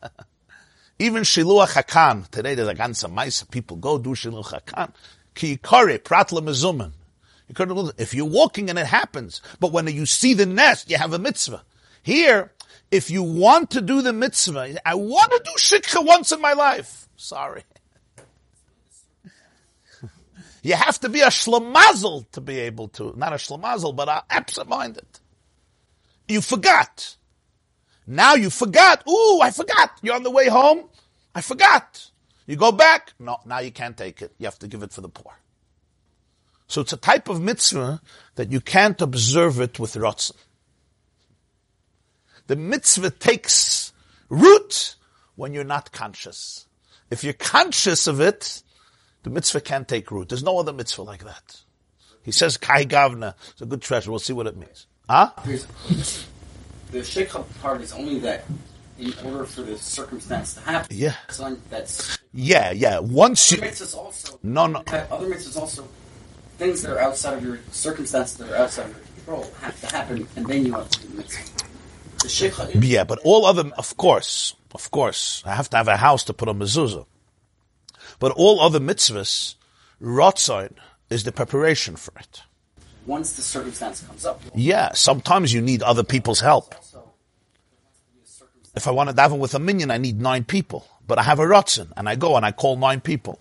Speaker 2: even shiluach hakan, today there's a ganze maisa, people go do shiluach hakan, ki yikare, pratla mezuman. If you're walking and it happens, but when you see the nest, you have a mitzvah. Here, if you want to do the mitzvah, I want to do shikha once in my life. Sorry. You have to be a shlamazel to be able to, not a shlamazel, but a absent-minded. You forgot. Now you forgot. Ooh, I forgot. You're on the way home. I forgot. You go back. No, now you can't take it. You have to give it for the poor. So it's a type of mitzvah that you can't observe it with rotzen. The mitzvah takes root when you're not conscious. If you're conscious of it, the mitzvah can't take root. There's no other mitzvah like that. He says, Kai Gavna. It's a good treasure. We'll see what it means. Huh?
Speaker 4: The shikha part is only that in order for the circumstance to happen.
Speaker 2: Yeah.
Speaker 4: So that's
Speaker 2: Yeah, yeah. Once
Speaker 4: other
Speaker 2: you,
Speaker 4: mitzvahs also.
Speaker 2: no, no.
Speaker 4: Uh, other mitzvahs also things that are outside of your circumstances that are outside of your control have to happen, and then you have to do the mitzvah. The
Speaker 2: Yeah, but all other, of course, of course, I have to have a house to put a mezuzah. But all other mitzvahs, rotzon is the preparation for it.
Speaker 4: once the circumstance comes up.
Speaker 2: Yeah, sometimes you need other people's help. If I want to daven with a minyan, I need nine people. But I have a rotzen, and I go and I call nine people.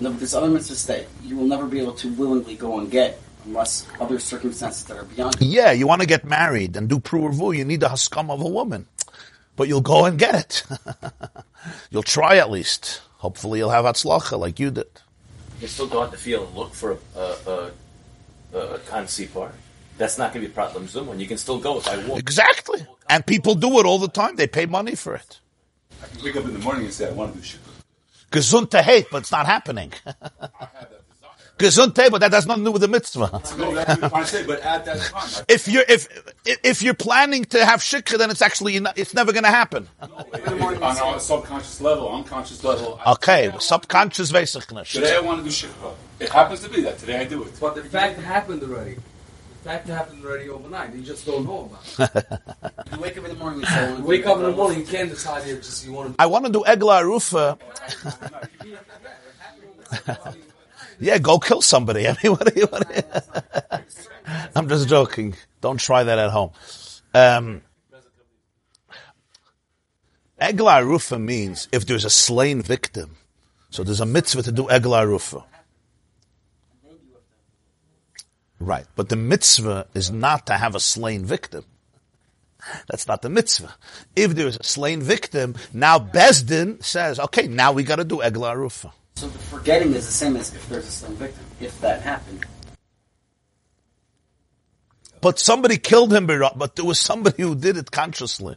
Speaker 4: No, but there's other mitzvahs that you will never be able to willingly go and get unless other circumstances that are beyond.
Speaker 2: Yeah, you want to get married and do pruvu, you need the haskam of a woman. But you'll go and get it. you'll try at least. Hopefully you'll have atzlacha like you did.
Speaker 6: You still go out the field and look for a, a, a, a kansipar. That's not going to be a problem zoom when you can still go if I walk.
Speaker 2: Exactly. And people do it all the time. They pay money for it.
Speaker 8: I can wake up in the morning and say, I want to do shikha.
Speaker 2: Gesund to hate, but it's not happening.
Speaker 8: I have that desire.
Speaker 2: Gesund but that has nothing to do with the mitzvah.
Speaker 8: No, that's what I'm trying to say, but at that time,
Speaker 2: If you're if if you're planning to have shikha, then it's actually it's never going to happen.
Speaker 8: on a subconscious level, unconscious level. I-
Speaker 2: Okay, subconscious vesichnish.
Speaker 8: Today I want to do shikha. It happens to be that today I do it.
Speaker 9: But the fact happened already. The fact happened already overnight. You just don't know about it.
Speaker 4: You wake up in the morning and say, I wanna
Speaker 9: You wake up in the morning, you can't decide you just you want to.
Speaker 2: I want to do egla arufa. yeah, go kill somebody. I mean, what do you want? I'm just joking. Don't try that at home. Um, arufa means if there's a slain victim, so there's a mitzvah to do egla arufa. Right, but the mitzvah is not to have a slain victim. That's not the mitzvah. If there is a slain victim, now Besdin says, okay, now we got to do egla arufa.
Speaker 4: So the forgetting is the same as if there's a slain victim, if that happened.
Speaker 2: But somebody killed him, but there was somebody who did it consciously.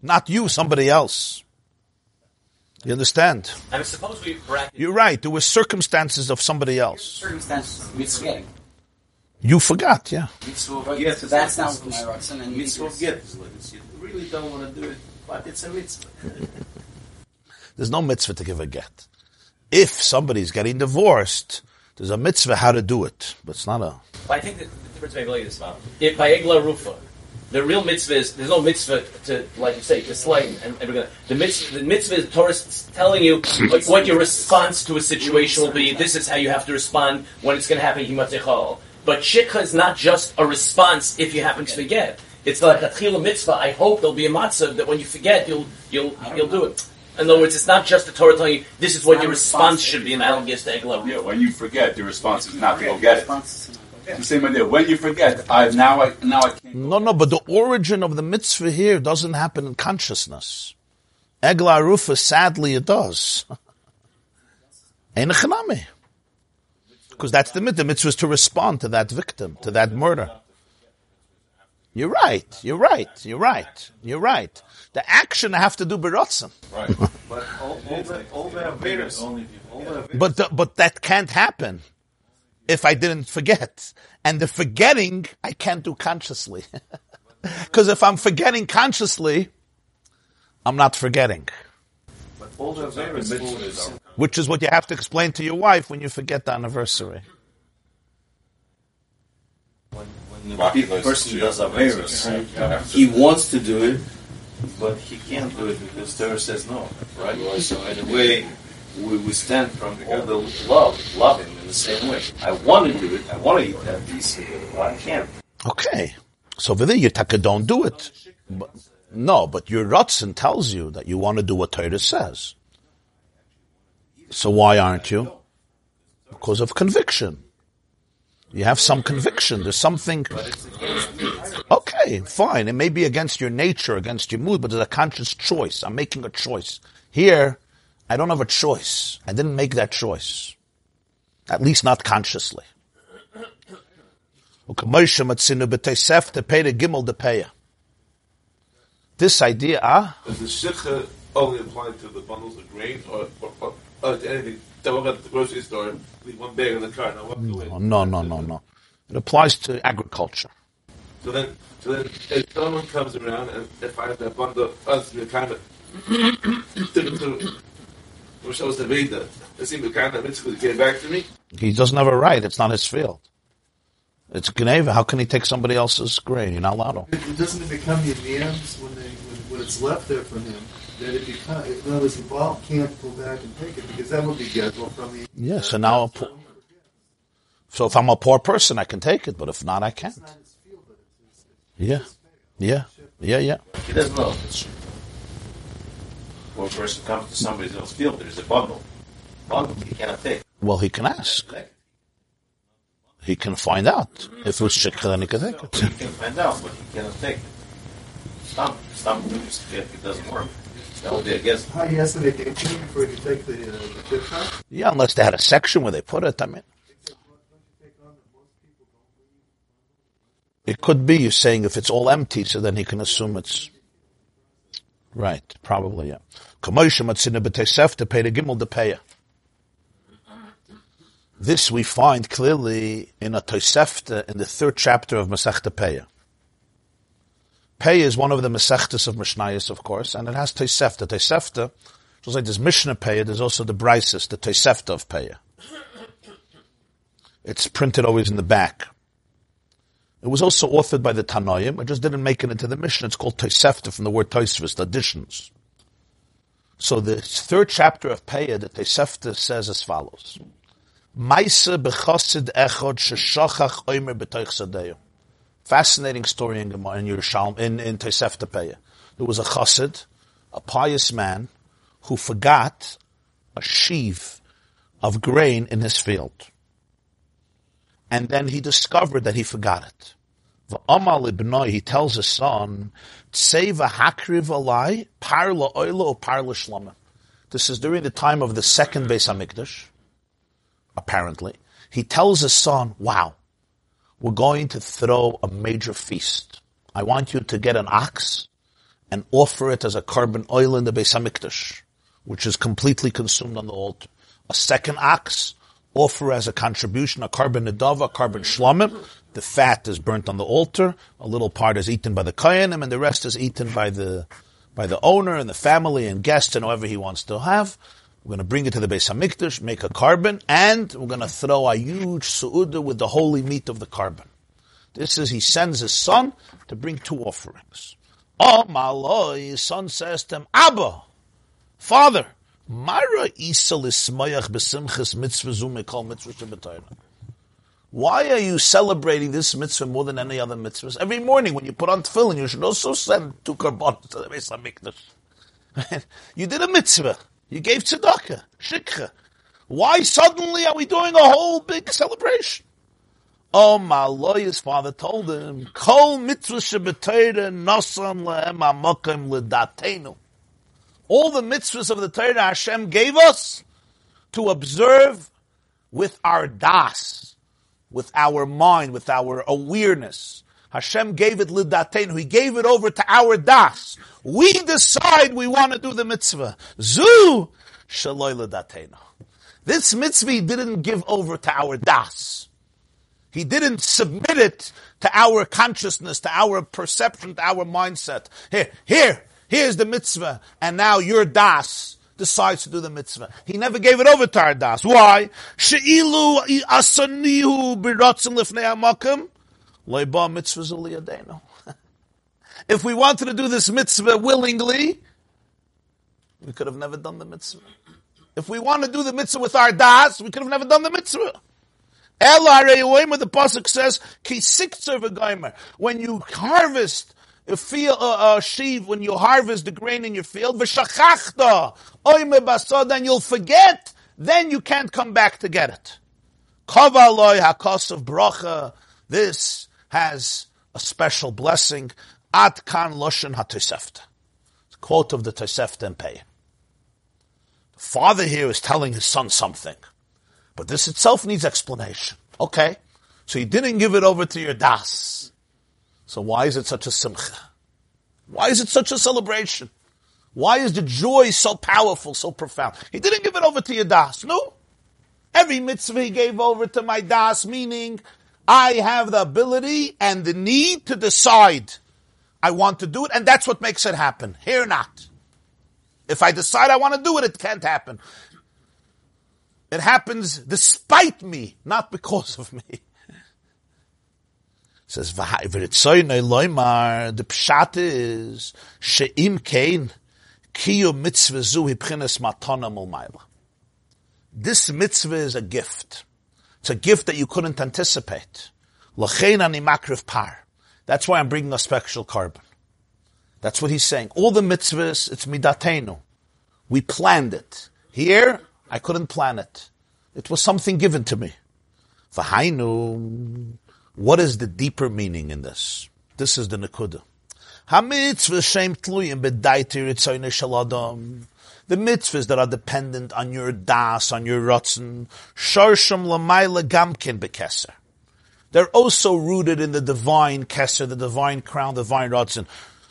Speaker 2: Not you, somebody else. You understand?
Speaker 6: I mean, suppose we bracket.
Speaker 2: You're right. There were circumstances of somebody else.
Speaker 4: Circumstances of forgetting.
Speaker 2: You forgot, yeah.
Speaker 4: But so that's not what my Ratzon and
Speaker 1: Mitzvah
Speaker 4: mitzvah.
Speaker 1: get is like this. You really don't want to do it, but it's a mitzvah.
Speaker 2: There's no mitzvah to give a get. If somebody's getting divorced, there's a mitzvah how to do it, but it's not a.
Speaker 6: I think the difference may be this, Bob. If by Egla Rufa, the real mitzvah is there's no mitzvah to, like you say, to slay and, and the mitzvah. The mitzvah is the Torah telling you like, what your response to a situation will be. This is how you have to respond when it's going to happen. But shikha is not just a response if you happen to forget. It's like a mitzvah. I hope there'll be a matzah that when you forget, you'll you'll you'll do it. In other words, it's not just the Torah telling you this is what your response should be analogous to Egla
Speaker 8: Yeah,
Speaker 6: Rufa.
Speaker 8: when you forget, the response is not to go get it.
Speaker 4: Responses to not
Speaker 8: It's the same idea. When you forget, I now I now I can't.
Speaker 2: No, no, but the origin of the mitzvah here doesn't happen in consciousness. Egla Arufa, sadly, it does. Ein chanami. Because that's the mitzvah. The mitzvah is to respond to that victim, to that murder. You're right. You're right. You're right. You're right. The action I have to do berotzen.
Speaker 1: But all, all the all the Averas, all
Speaker 2: But the, but that can't happen if I didn't forget. And the forgetting I can't do consciously. Because if I'm forgetting consciously, I'm not forgetting.
Speaker 1: all the
Speaker 2: Which is what you have to explain to your wife when you forget the anniversary.
Speaker 1: when the person does Averas, he wants to do it, but he can't do it because Torah says no, right? So in a way, we, we stand from all the love, love him in the same way. I want to do it, I want to eat that piece, but I can't.
Speaker 2: Okay. So over there, you taka don't do it. But, no, but your Ratzin tells you that you want to do what Torah says. So why aren't you? Because of conviction. You have some conviction. There's something. Okay, fine. It may be against your nature, against your mood, but there's a conscious choice. I'm making a choice. Here, I don't have a choice. I didn't make that choice. At least not consciously. This idea, ah,
Speaker 1: Does the only apply to the bundles of grain or, or, or, or to anything? That we're at the grocery store, leave one bag in the car, now walk away.
Speaker 2: no, no, no, no. It applies to agriculture.
Speaker 1: So then, so then, if someone comes around and if I have that bundle of us, the kind of to to Rosh Hashanah, it seemed the kind of mitzvah to get back to me.
Speaker 2: He doesn't have a right. It's not his field. It's Geneiva. How can he take somebody else's grain? You're not allowed to.
Speaker 3: It, doesn't it become Yam's when they when, when it's left there for him? That it becomes, in other words, the Baal can't go back and take it because that would be Gezel from the.
Speaker 2: Yeah, so now, a po- so if I'm a poor person, I can take it, but if not, I can't. Yeah, yeah, yeah, yeah.
Speaker 1: He doesn't know if it's true. Poor person comes to somebody else's field, there's a bundle. Bundle, he cannot take.
Speaker 2: Well, he can ask. He can find out if it's shikha, then he can take it.
Speaker 1: He can find out, but he cannot take it. Stop, stop doing if it doesn't work. That would be a guess.
Speaker 3: How he has to make it before he take the, uh, the tip out?
Speaker 2: Yeah, unless they had a section where they put it. I mean, it could be you're saying if it's all empty, so then he can assume it's right. Probably, yeah. Kamoisha matzina b'teisefta pei gimel depeya. This we find clearly in a Tosefta in the third chapter of Masechta Peya. Peya is one of the Masechtas of Mishnayos, of course, and it has Tosefta. Tosefta, just like there's Mishnah Peya, there's also the Brises, the Tosefta of Peya. It's printed always in the back. It was also authored by the Tanoim. It just didn't make it into the Mishnah. It's called Tosefta from the word Tosfos, the additions. So the third chapter of Peya, the Tosefta says as follows. Maisa bechosid echod sheshachach oimer b'toich sadeyu. Fascinating story in Gemara in Yerushalm in in Tosefta. There was a chassid, a pious man, who forgot a sheaf of grain in his field, and then he discovered that he forgot it. V'amal ibnoi, he tells his son, "Tseva hakriv alai parla oila or parla shlama." This is during the time of the second Beis Hamikdash apparently. He tells his son, wow, we're going to throw a major feast. I want you to get an ox and offer it as a korban oil in the Beis Hamikdash, which is completely consumed on the altar. A second ox, offer as a contribution, a korban nedava, a korban shlamim. The fat is burnt on the altar. A little part is eaten by the koyanim, and the rest is eaten by the by the owner and the family and guests and whoever he wants to have. We're going to bring it to the Beis Hamikdash, make a korban, and we're going to throw a huge su'udah with the holy meat of the korban. This is, he sends his son to bring two offerings. Oh, my Lord, his son says to him, Abba, father, Mara Isa lismayach besimchas mitzvah zumikol mitzvah Why are you celebrating this mitzvah more than any other mitzvahs? Every morning when you put on tefillin, you should also send two korbanos to the Beis Hamikdash. you did a mitzvah. You gave tzedakah, shikha. Why suddenly are we doing a whole big celebration? Oh, my lawyer's father told him, Kol. All the mitzvahs of the Torah Hashem gave us to observe with our das, with our mind, with our awareness. Hashem gave it lidatenu. He gave it over to our das. We decide we want to do the mitzvah. Zu shaloi lidatenu. This mitzvah he didn't give over to our das. He didn't submit it to our consciousness, to our perception, to our mindset. Here, here, here's the mitzvah, and now your das decides to do the mitzvah. He never gave it over to our das. Why? She'ilu asanihu biratzim lifnei hamakim if we wanted to do this mitzvah willingly, we could have never done the mitzvah. If we want to do the mitzvah with our das, we could have never done the mitzvah. The pasuk says, When you harvest a field, a sheaf, when you harvest the grain in your field, v'shachachta oime basod, then you'll forget, then you can't come back to get it. This has a special blessing. At kan loshen ha-tosefta. Quote of the Tosefta and Pei. The father here is telling his son something, but this itself needs explanation. Okay, so he didn't give it over to your das. So why is it such a simcha? Why is it such a celebration? Why is the joy so powerful, so profound? He didn't give it over to your das. No. Every mitzvah he gave over to my das, meaning I have the ability and the need to decide I want to do it, and that's what makes it happen. Here not. If I decide I want to do it, it can't happen. It happens despite me, not because of me. says. The pshat is she'im kein kiyu mitzvah zu matana. This mitzvah is a gift. It's a gift that you couldn't anticipate. Ani par. That's why I'm bringing a special korban. That's what he's saying. All the mitzvahs, it's midatenu. We planned it. Here, I couldn't plan it. It was something given to me. V'hainu. What is the deeper meaning in this? This is the nekuda. Ha-mitzvah shem tluyim b'daiti ritzoyne shaladam. The mitzvahs that are dependent on your das, on your rotzen, sharsham lamayla gamkin bekeser. They're also rooted in the divine keser, the divine crown, the divine rotzen.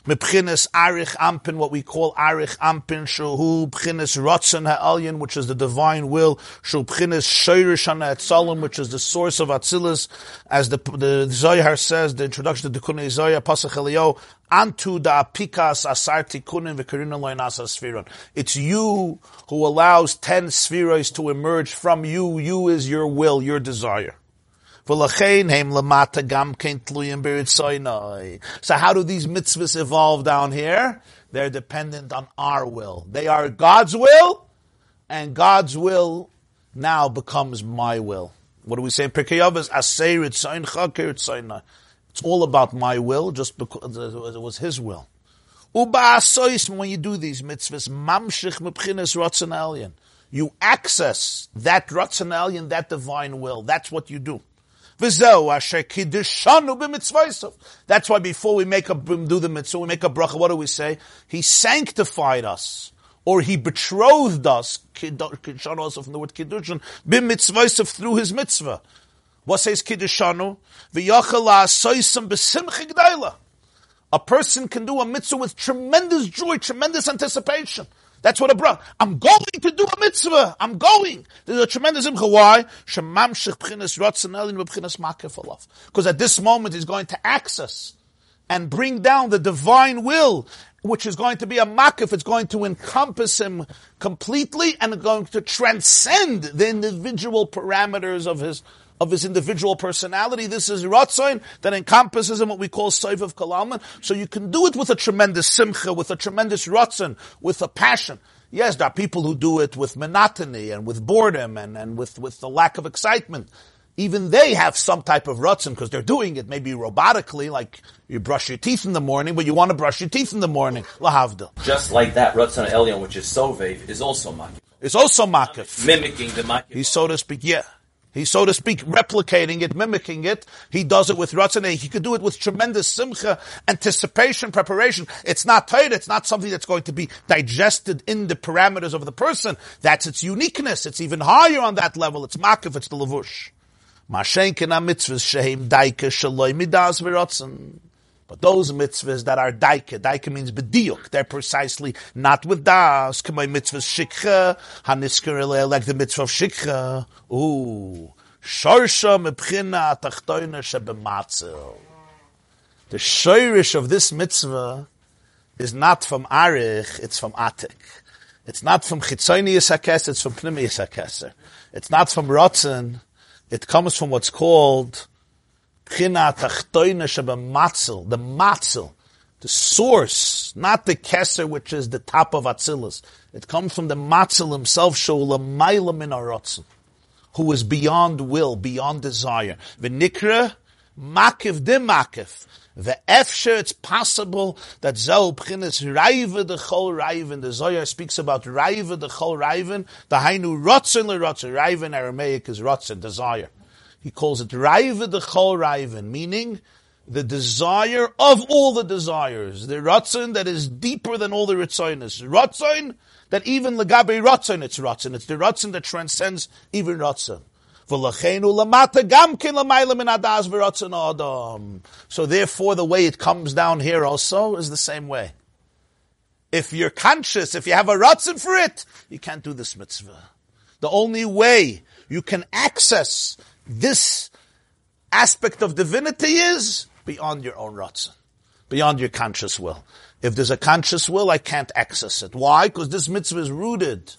Speaker 2: Mepchinis arich ampin, what we call arich ampin, shuhu pchinis rotzen ha'alyin, which is the divine will, shu pchinis shoirish ha'etzalim, which is the source of atzilus, as the, the Zohar says, the introduction to the Kunei Zohar, Pasach Elio, antu da pikas asar tikunin v'karina loinasa sfiron. It's you who allows ten spheroids to emerge from you. You is your will, your desire. So how do these mitzvahs evolve down here? They're dependent on our will. They are God's will, and God's will now becomes my will. What do we say? It's all about my will, just because it was His will. When you do these mitzvahs, You access that ratzon that divine will. That's what you do. That's why before we make a do the mitzvah, we make a bracha. What do we say? He sanctified us, or he betrothed us. Kiddushanu also from the word kiddushin. B'mitzvaysav through his mitzvah. What says kiddushanu? V'yachala soisam b'simcha g'dayla. A person can do a mitzvah with tremendous joy, tremendous anticipation. That's what it brought. I'm going to do a mitzvah. I'm going. There's a tremendous imcha. Why? Because at this moment he's going to access and bring down the divine will, which is going to be a makif. It's going to encompass him completely and going to transcend the individual parameters of his of his individual personality. This is Ratzain that encompasses in what we call Saiv of Kalaman. So you can do it with a tremendous simcha, with a tremendous Ratzin, with a passion. Yes, there are people who do it with monotony and with boredom and, and with, with the lack of excitement. Even they have some type of rutzin because they're doing it maybe robotically, like you brush your teeth in the morning, but you want to brush your teeth in the morning. Lahavdil.
Speaker 6: Just like that, rutzin elyon, which is sovev, is also makif.
Speaker 2: It's also makif.
Speaker 6: Mimicking the makif.
Speaker 2: He's so to speak, yeah. He's, so to speak, replicating it, mimicking it. He does it with Ratzon. He could do it with tremendous simcha, anticipation, preparation. It's not tight. It's not something that's going to be digested in the parameters of the person. That's its uniqueness. It's even higher on that level. It's makif. It's the levush. Mashenkin mitzvahs shehem daike shaloi midas v'ratzon. But those mitzvahs that are daika, daika means bediuk, they're precisely not with das. Kamay mitzvahs shikha, hanisker like the mitzvah of shikha. Ooh. Shorsha mebchina tachtoina shebematzil. The shirish of this mitzvah is not from arich, it's from atik. It's not from chitzoni yisakes, it's from pnimi yisakes. It's not from rotzen, it comes from what's called the Matzel, the source, not the Kesser, which is the top of Atzilus. It comes from the Matzel himself, Sholamayla Min Arotzen, who is beyond will, beyond desire. V'nikra Makiv. The efsher, it's possible that Zeu Pchinis Raiva the Chol Raivan, the Zohar speaks about Raiva the Chol Raivan, the Hainu Rotzen le Rotzen, Raivan Aramaic is Rotzen, desire. He calls it Raiva the Chol Raivan, meaning the desire of all the desires. The Ratzon that is deeper than all the Ritzoinis. Ratzon that even Lagabe Ratzon it's Ratzon. It's the Ratzon that transcends even Ratzon. So therefore the way it comes down here also is the same way. If you're conscious, if you have a ratzin for it, you can't do this mitzvah. The only way you can access this aspect of divinity is beyond your own ratzon, beyond your conscious will. If there's a conscious will, I can't access it. Why? Because this mitzvah is rooted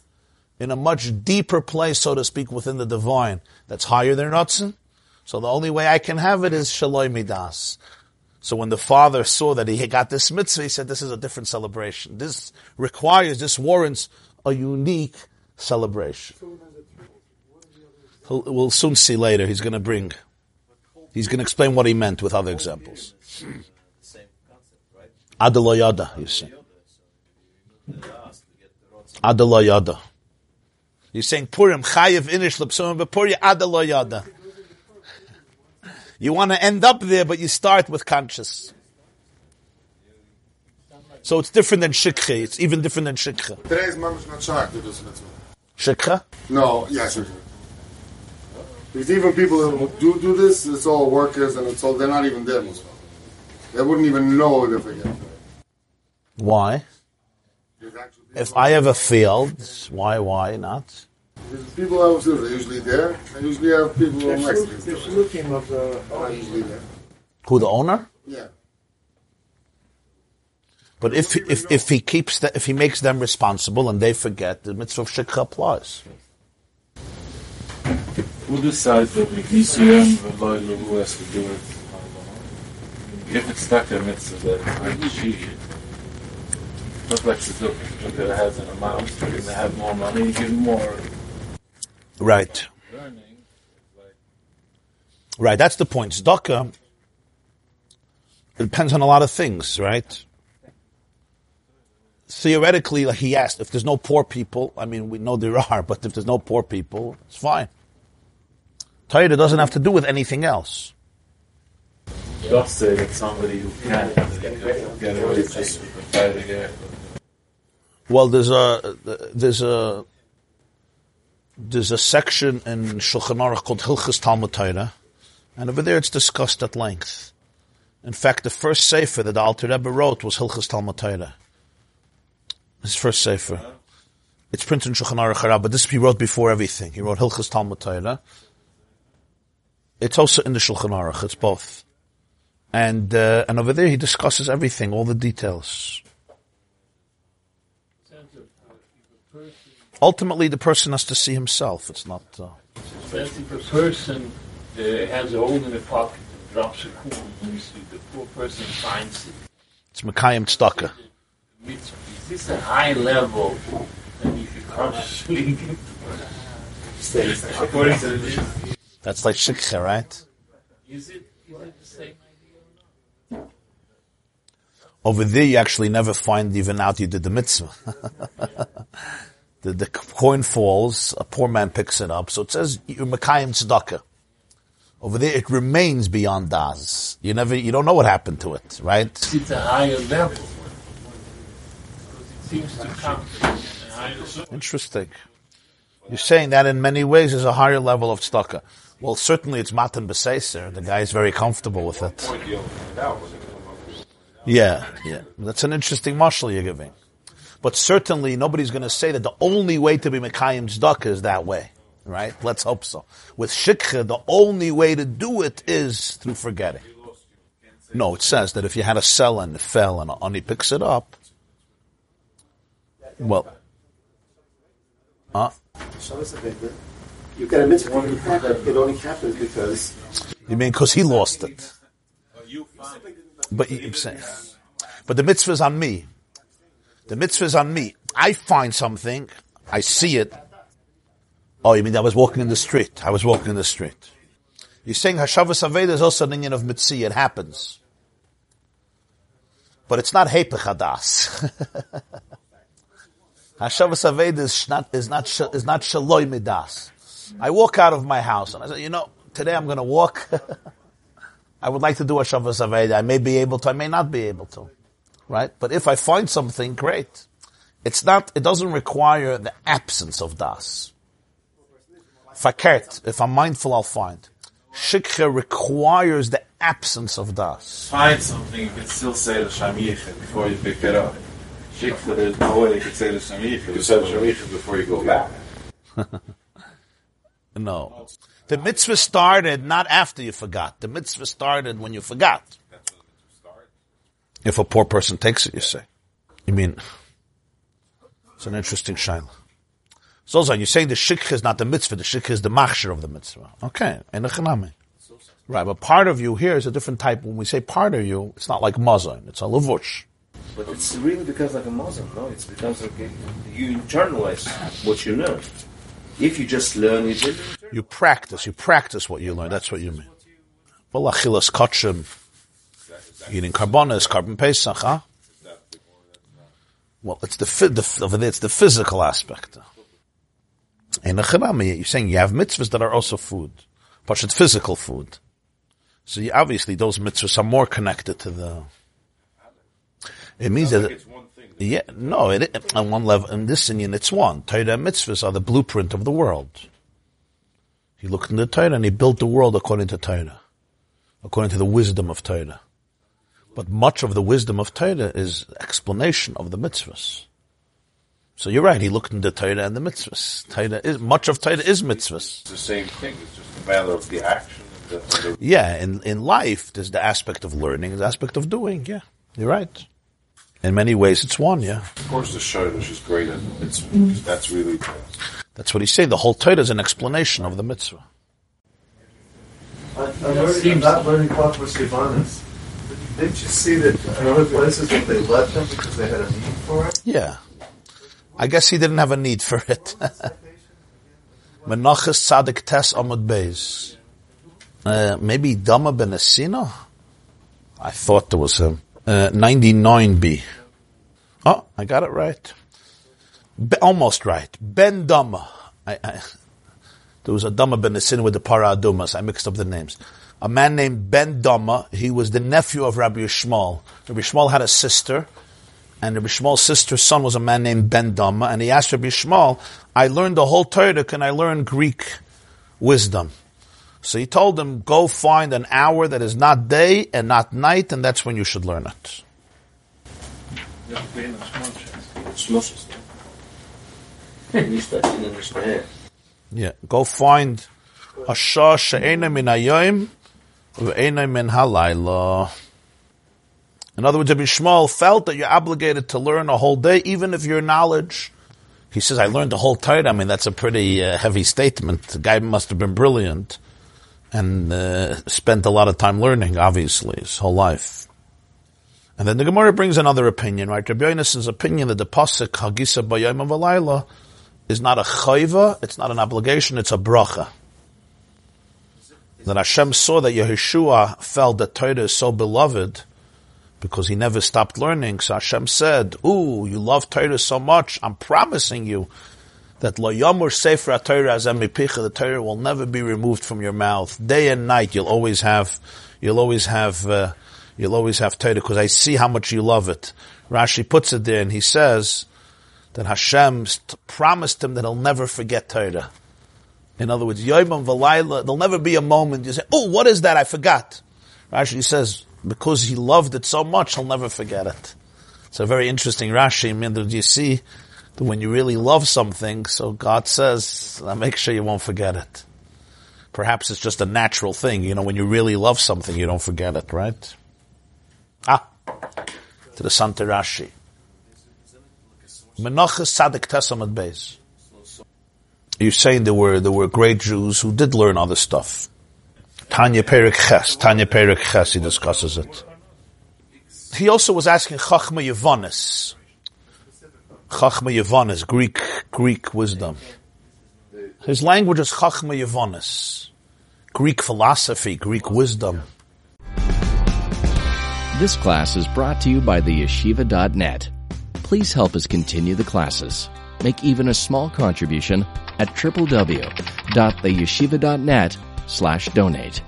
Speaker 2: in a much deeper place, so to speak, within the divine that's higher than ratzon. So the only way I can have it is shaloi midas. So when the father saw that he got this mitzvah, he said, this is a different celebration. This requires, this warrants a unique celebration. He'll, we'll soon see later. He's going to bring, he's going to explain what he meant with other examples. Adalayada, you see. Adalayada. You're saying Purim, Chayiv, Inish, Lepsum, but Purim, Adalayada. You want to end up there, but you start with conscious. So it's different than shikha. It's even different than shikha.
Speaker 10: Today's mom is not shocked with this mitzvah.
Speaker 2: Shikha?
Speaker 10: No, yeah, shikha. Because even people who do do this, it's all workers and it's all, they're not even there most They wouldn't even know if they get
Speaker 2: Why? If I ever failed, why, why not?
Speaker 10: There's people I was they're usually there. I usually have people who are
Speaker 3: There's
Speaker 10: Mexicans.
Speaker 3: looking of the oh,
Speaker 10: Are usually there.
Speaker 2: Who, the owner?
Speaker 10: Yeah.
Speaker 2: But if, if, if he keeps the, if he makes them responsible and they forget, the mitzvah of shikha applies.
Speaker 11: Who decides that we DCM Veloilu who has to do it? If it's not a mitzvah that it's like she like Suzuki, look at it has an amount, you're gonna have more money, give more
Speaker 2: Right. Right, that's the point. Tzedakah, it depends on a lot of things, right? Theoretically, like he asked, if there's no poor people, I mean, we know there are, but if there's no poor people, it's fine. Torah doesn't have to do with anything else.
Speaker 11: Just say that somebody who can't get away just with the.
Speaker 2: Well, there's a, there's a, there's a section in Shulchan Aruch called Hilchas Talmud Torah, and over there it's discussed at length. In fact, the first sefer that the Alter Rebbe wrote was Hilchas Talmud Torah. His first sefer. It's printed in Shulchan Aruch but this he wrote before everything. He wrote Hilchas Talmud Torah. It's also in the Shulchan Aruch. It's both. And, uh, and over there he discusses everything, all the details. Ultimately, the person has to see himself. It's not. Uh,
Speaker 11: That's if a person uh, has a hole in the pocket and drops a coin, you see the poor person finds it.
Speaker 2: it's Mekayim Tzedakah.
Speaker 11: Mitzvah. Is this a high level that if you consciously according to the
Speaker 2: That's like shikha, right?
Speaker 11: Is it, is it the same idea?
Speaker 2: Over there, you actually never find even out you did the mitzvah. the, the coin falls, a poor man picks it up, so it says you're Mekayim Tzedakah. Over there, it remains beyond das. You never, you don't know what happened to it, right?
Speaker 11: It's a higher level. It seems to come from a higher level.
Speaker 2: Interesting. You're saying that in many ways is a higher level of tzedakah. Well, certainly it's matan b'seiser. The guy is very comfortable with it. Yeah, yeah. That's an interesting mashal you're giving. But certainly nobody's going to say that the only way to be Mekayim tzedakah is that way. Right? Let's hope so. With shikha, the only way to do it is through forgetting. No, it says that if you had a cell and it fell and he picks it up, well, uh,
Speaker 12: You get a mitzvah from the fact that it only happens because
Speaker 2: You mean because he lost it? But you saying, but the mitzvah is on me. The mitzvah is on me. I find something, I see it. Oh, you mean I was walking in the street? I was walking in the street. You're saying Hashavas Aveda is also an Indian of mitzvah. It happens. But it's not Hepech. Hashavas Aveda is not, is not, is not Shaloi Midas. I walk out of my house and I say, you know, today I'm going to walk. I would like to do a Shavuos Aveda. I may be able to, I may not be able to. Right? But if I find something, great. It's not, it doesn't require the absence of das. Fakert, if I'm mindful, I'll find. Shikha requires the absence of das.
Speaker 11: Find something, you can still say the Shamiyach before you pick it up. Shikha, there's no way you can say the Shamiyach.
Speaker 13: You said Shamiyach before you go back.
Speaker 2: No. The mitzvah started not after you forgot. The mitzvah started when you forgot. If a poor person takes it, you say. You mean, it's an interesting shaila. So, you're saying the shikha is not the mitzvah, the shikha is the machshir of the mitzvah. Okay, in a chanami. Right, but part of you here is a different type. When we say part of you, it's not like mazon. It's a levush.
Speaker 1: But it's really because like a Muslim, no? It's because like you internalize what you know. If you just learn it,
Speaker 2: You practice. You practice what you learn. That's what you mean. Well, achilas kachim, eating korbanos, korban pesach, huh? Well, it's the, the over there, it's the physical aspect. In the Chirami, you're saying you have mitzvahs that are also food, but it's physical food. So you, obviously those mitzvahs are more connected to the. It means that. Yeah, no, it, on one level, in this inyan, it's one. Torah and mitzvahs are the blueprint of the world. He looked in the Torah and he built the world according to Torah, according to the wisdom of Torah. But much of the wisdom of Torah is explanation of the mitzvahs. So you're right. He looked into Torah and the mitzvahs. Torah is much of Torah is mitzvahs.
Speaker 13: It's the same thing. It's just a matter of the action. And the, and the
Speaker 2: Yeah, in in life, there's the aspect of learning, the aspect of doing. Yeah, you're right. In many ways, it's one. Yeah,
Speaker 13: of course, the shortage is great. And it's that's really.
Speaker 2: That's what he's saying. The whole Torah is an explanation of the mitzvah.
Speaker 14: I, I'm learning, I'm not learning Pachmas Sivanas. Didn't you see that in other places that they let them because they had a need for it?
Speaker 2: Yeah, I guess he didn't have a need for it. Menachas Tzadik Tes Amud Beis. Uh, maybe Dama Ben Esina? I thought there was him. Uh, 99b. Oh, I got it right. Be, almost right. Ben Dama. I, I, there was a Dama Ben Esina with the Para Adumas. I mixed up the names. A man named Ben Dama. He was the nephew of Rabbi Yishmael. Rabbi Yishmael had a sister and Rabbi Yishmael's sister's son was a man named Ben Dama, and he asked Rabbi Yishmael, I learned the whole Torah, can I learn Greek wisdom? So he told them, go find an hour that is not day and not night, and that's when you should learn it. Yeah, go find a shah she'ena min hayoim ve'ena min halayla. In other words, Rabbi Yishmael felt that you're obligated to learn a whole day, even if your knowledge. He says, "I learned the whole Torah." I mean, that's a pretty uh, heavy statement. The guy must have been brilliant and uh, spent a lot of time learning, obviously, his whole life. And then the Gemara brings another opinion, right? Rabbi Yonasson's opinion that the pasuk Hagisa Bayayim Avalayla is not a chayva, it's not an obligation, it's a bracha. That Hashem saw that Yehoshua felt that Torah is so beloved because he never stopped learning. So Hashem said, "Ooh, you love Torah so much. I'm promising you that lo yamur sefer Torah mipicha. The Torah will never be removed from your mouth. Day and night, you'll always have, you'll always have, uh, you'll always have Torah because I see how much you love it." Rashi puts it there, and he says that Hashem promised him that he'll never forget Torah. In other words, Yom V'Layla, there'll never be a moment you say, "Oh, what is that? I forgot." Rashi says because he loved it so much, he'll never forget it. It's a very interesting Rashi. I mean, do you see that when you really love something, so God says, make sure you won't forget it. Perhaps it's just a natural thing. You know, when you really love something, you don't forget it, right? Ah, to the Santa Rashi. Menachas Sadik Tesamad Beis. You're saying there were, there were great Jews who did learn other stuff. Tanya Perik Ches. Tanya Perik Ches, he discusses it. He also was asking Chachma Yevonis. Chachma Yevonis, Greek, Greek wisdom. His language is Chachma Yevonis. Greek philosophy, Greek wisdom.
Speaker 15: This class is brought to you by the yeshiva.net. Please help us continue the classes. Make even a small contribution at www.theyeshiva.net slash donate.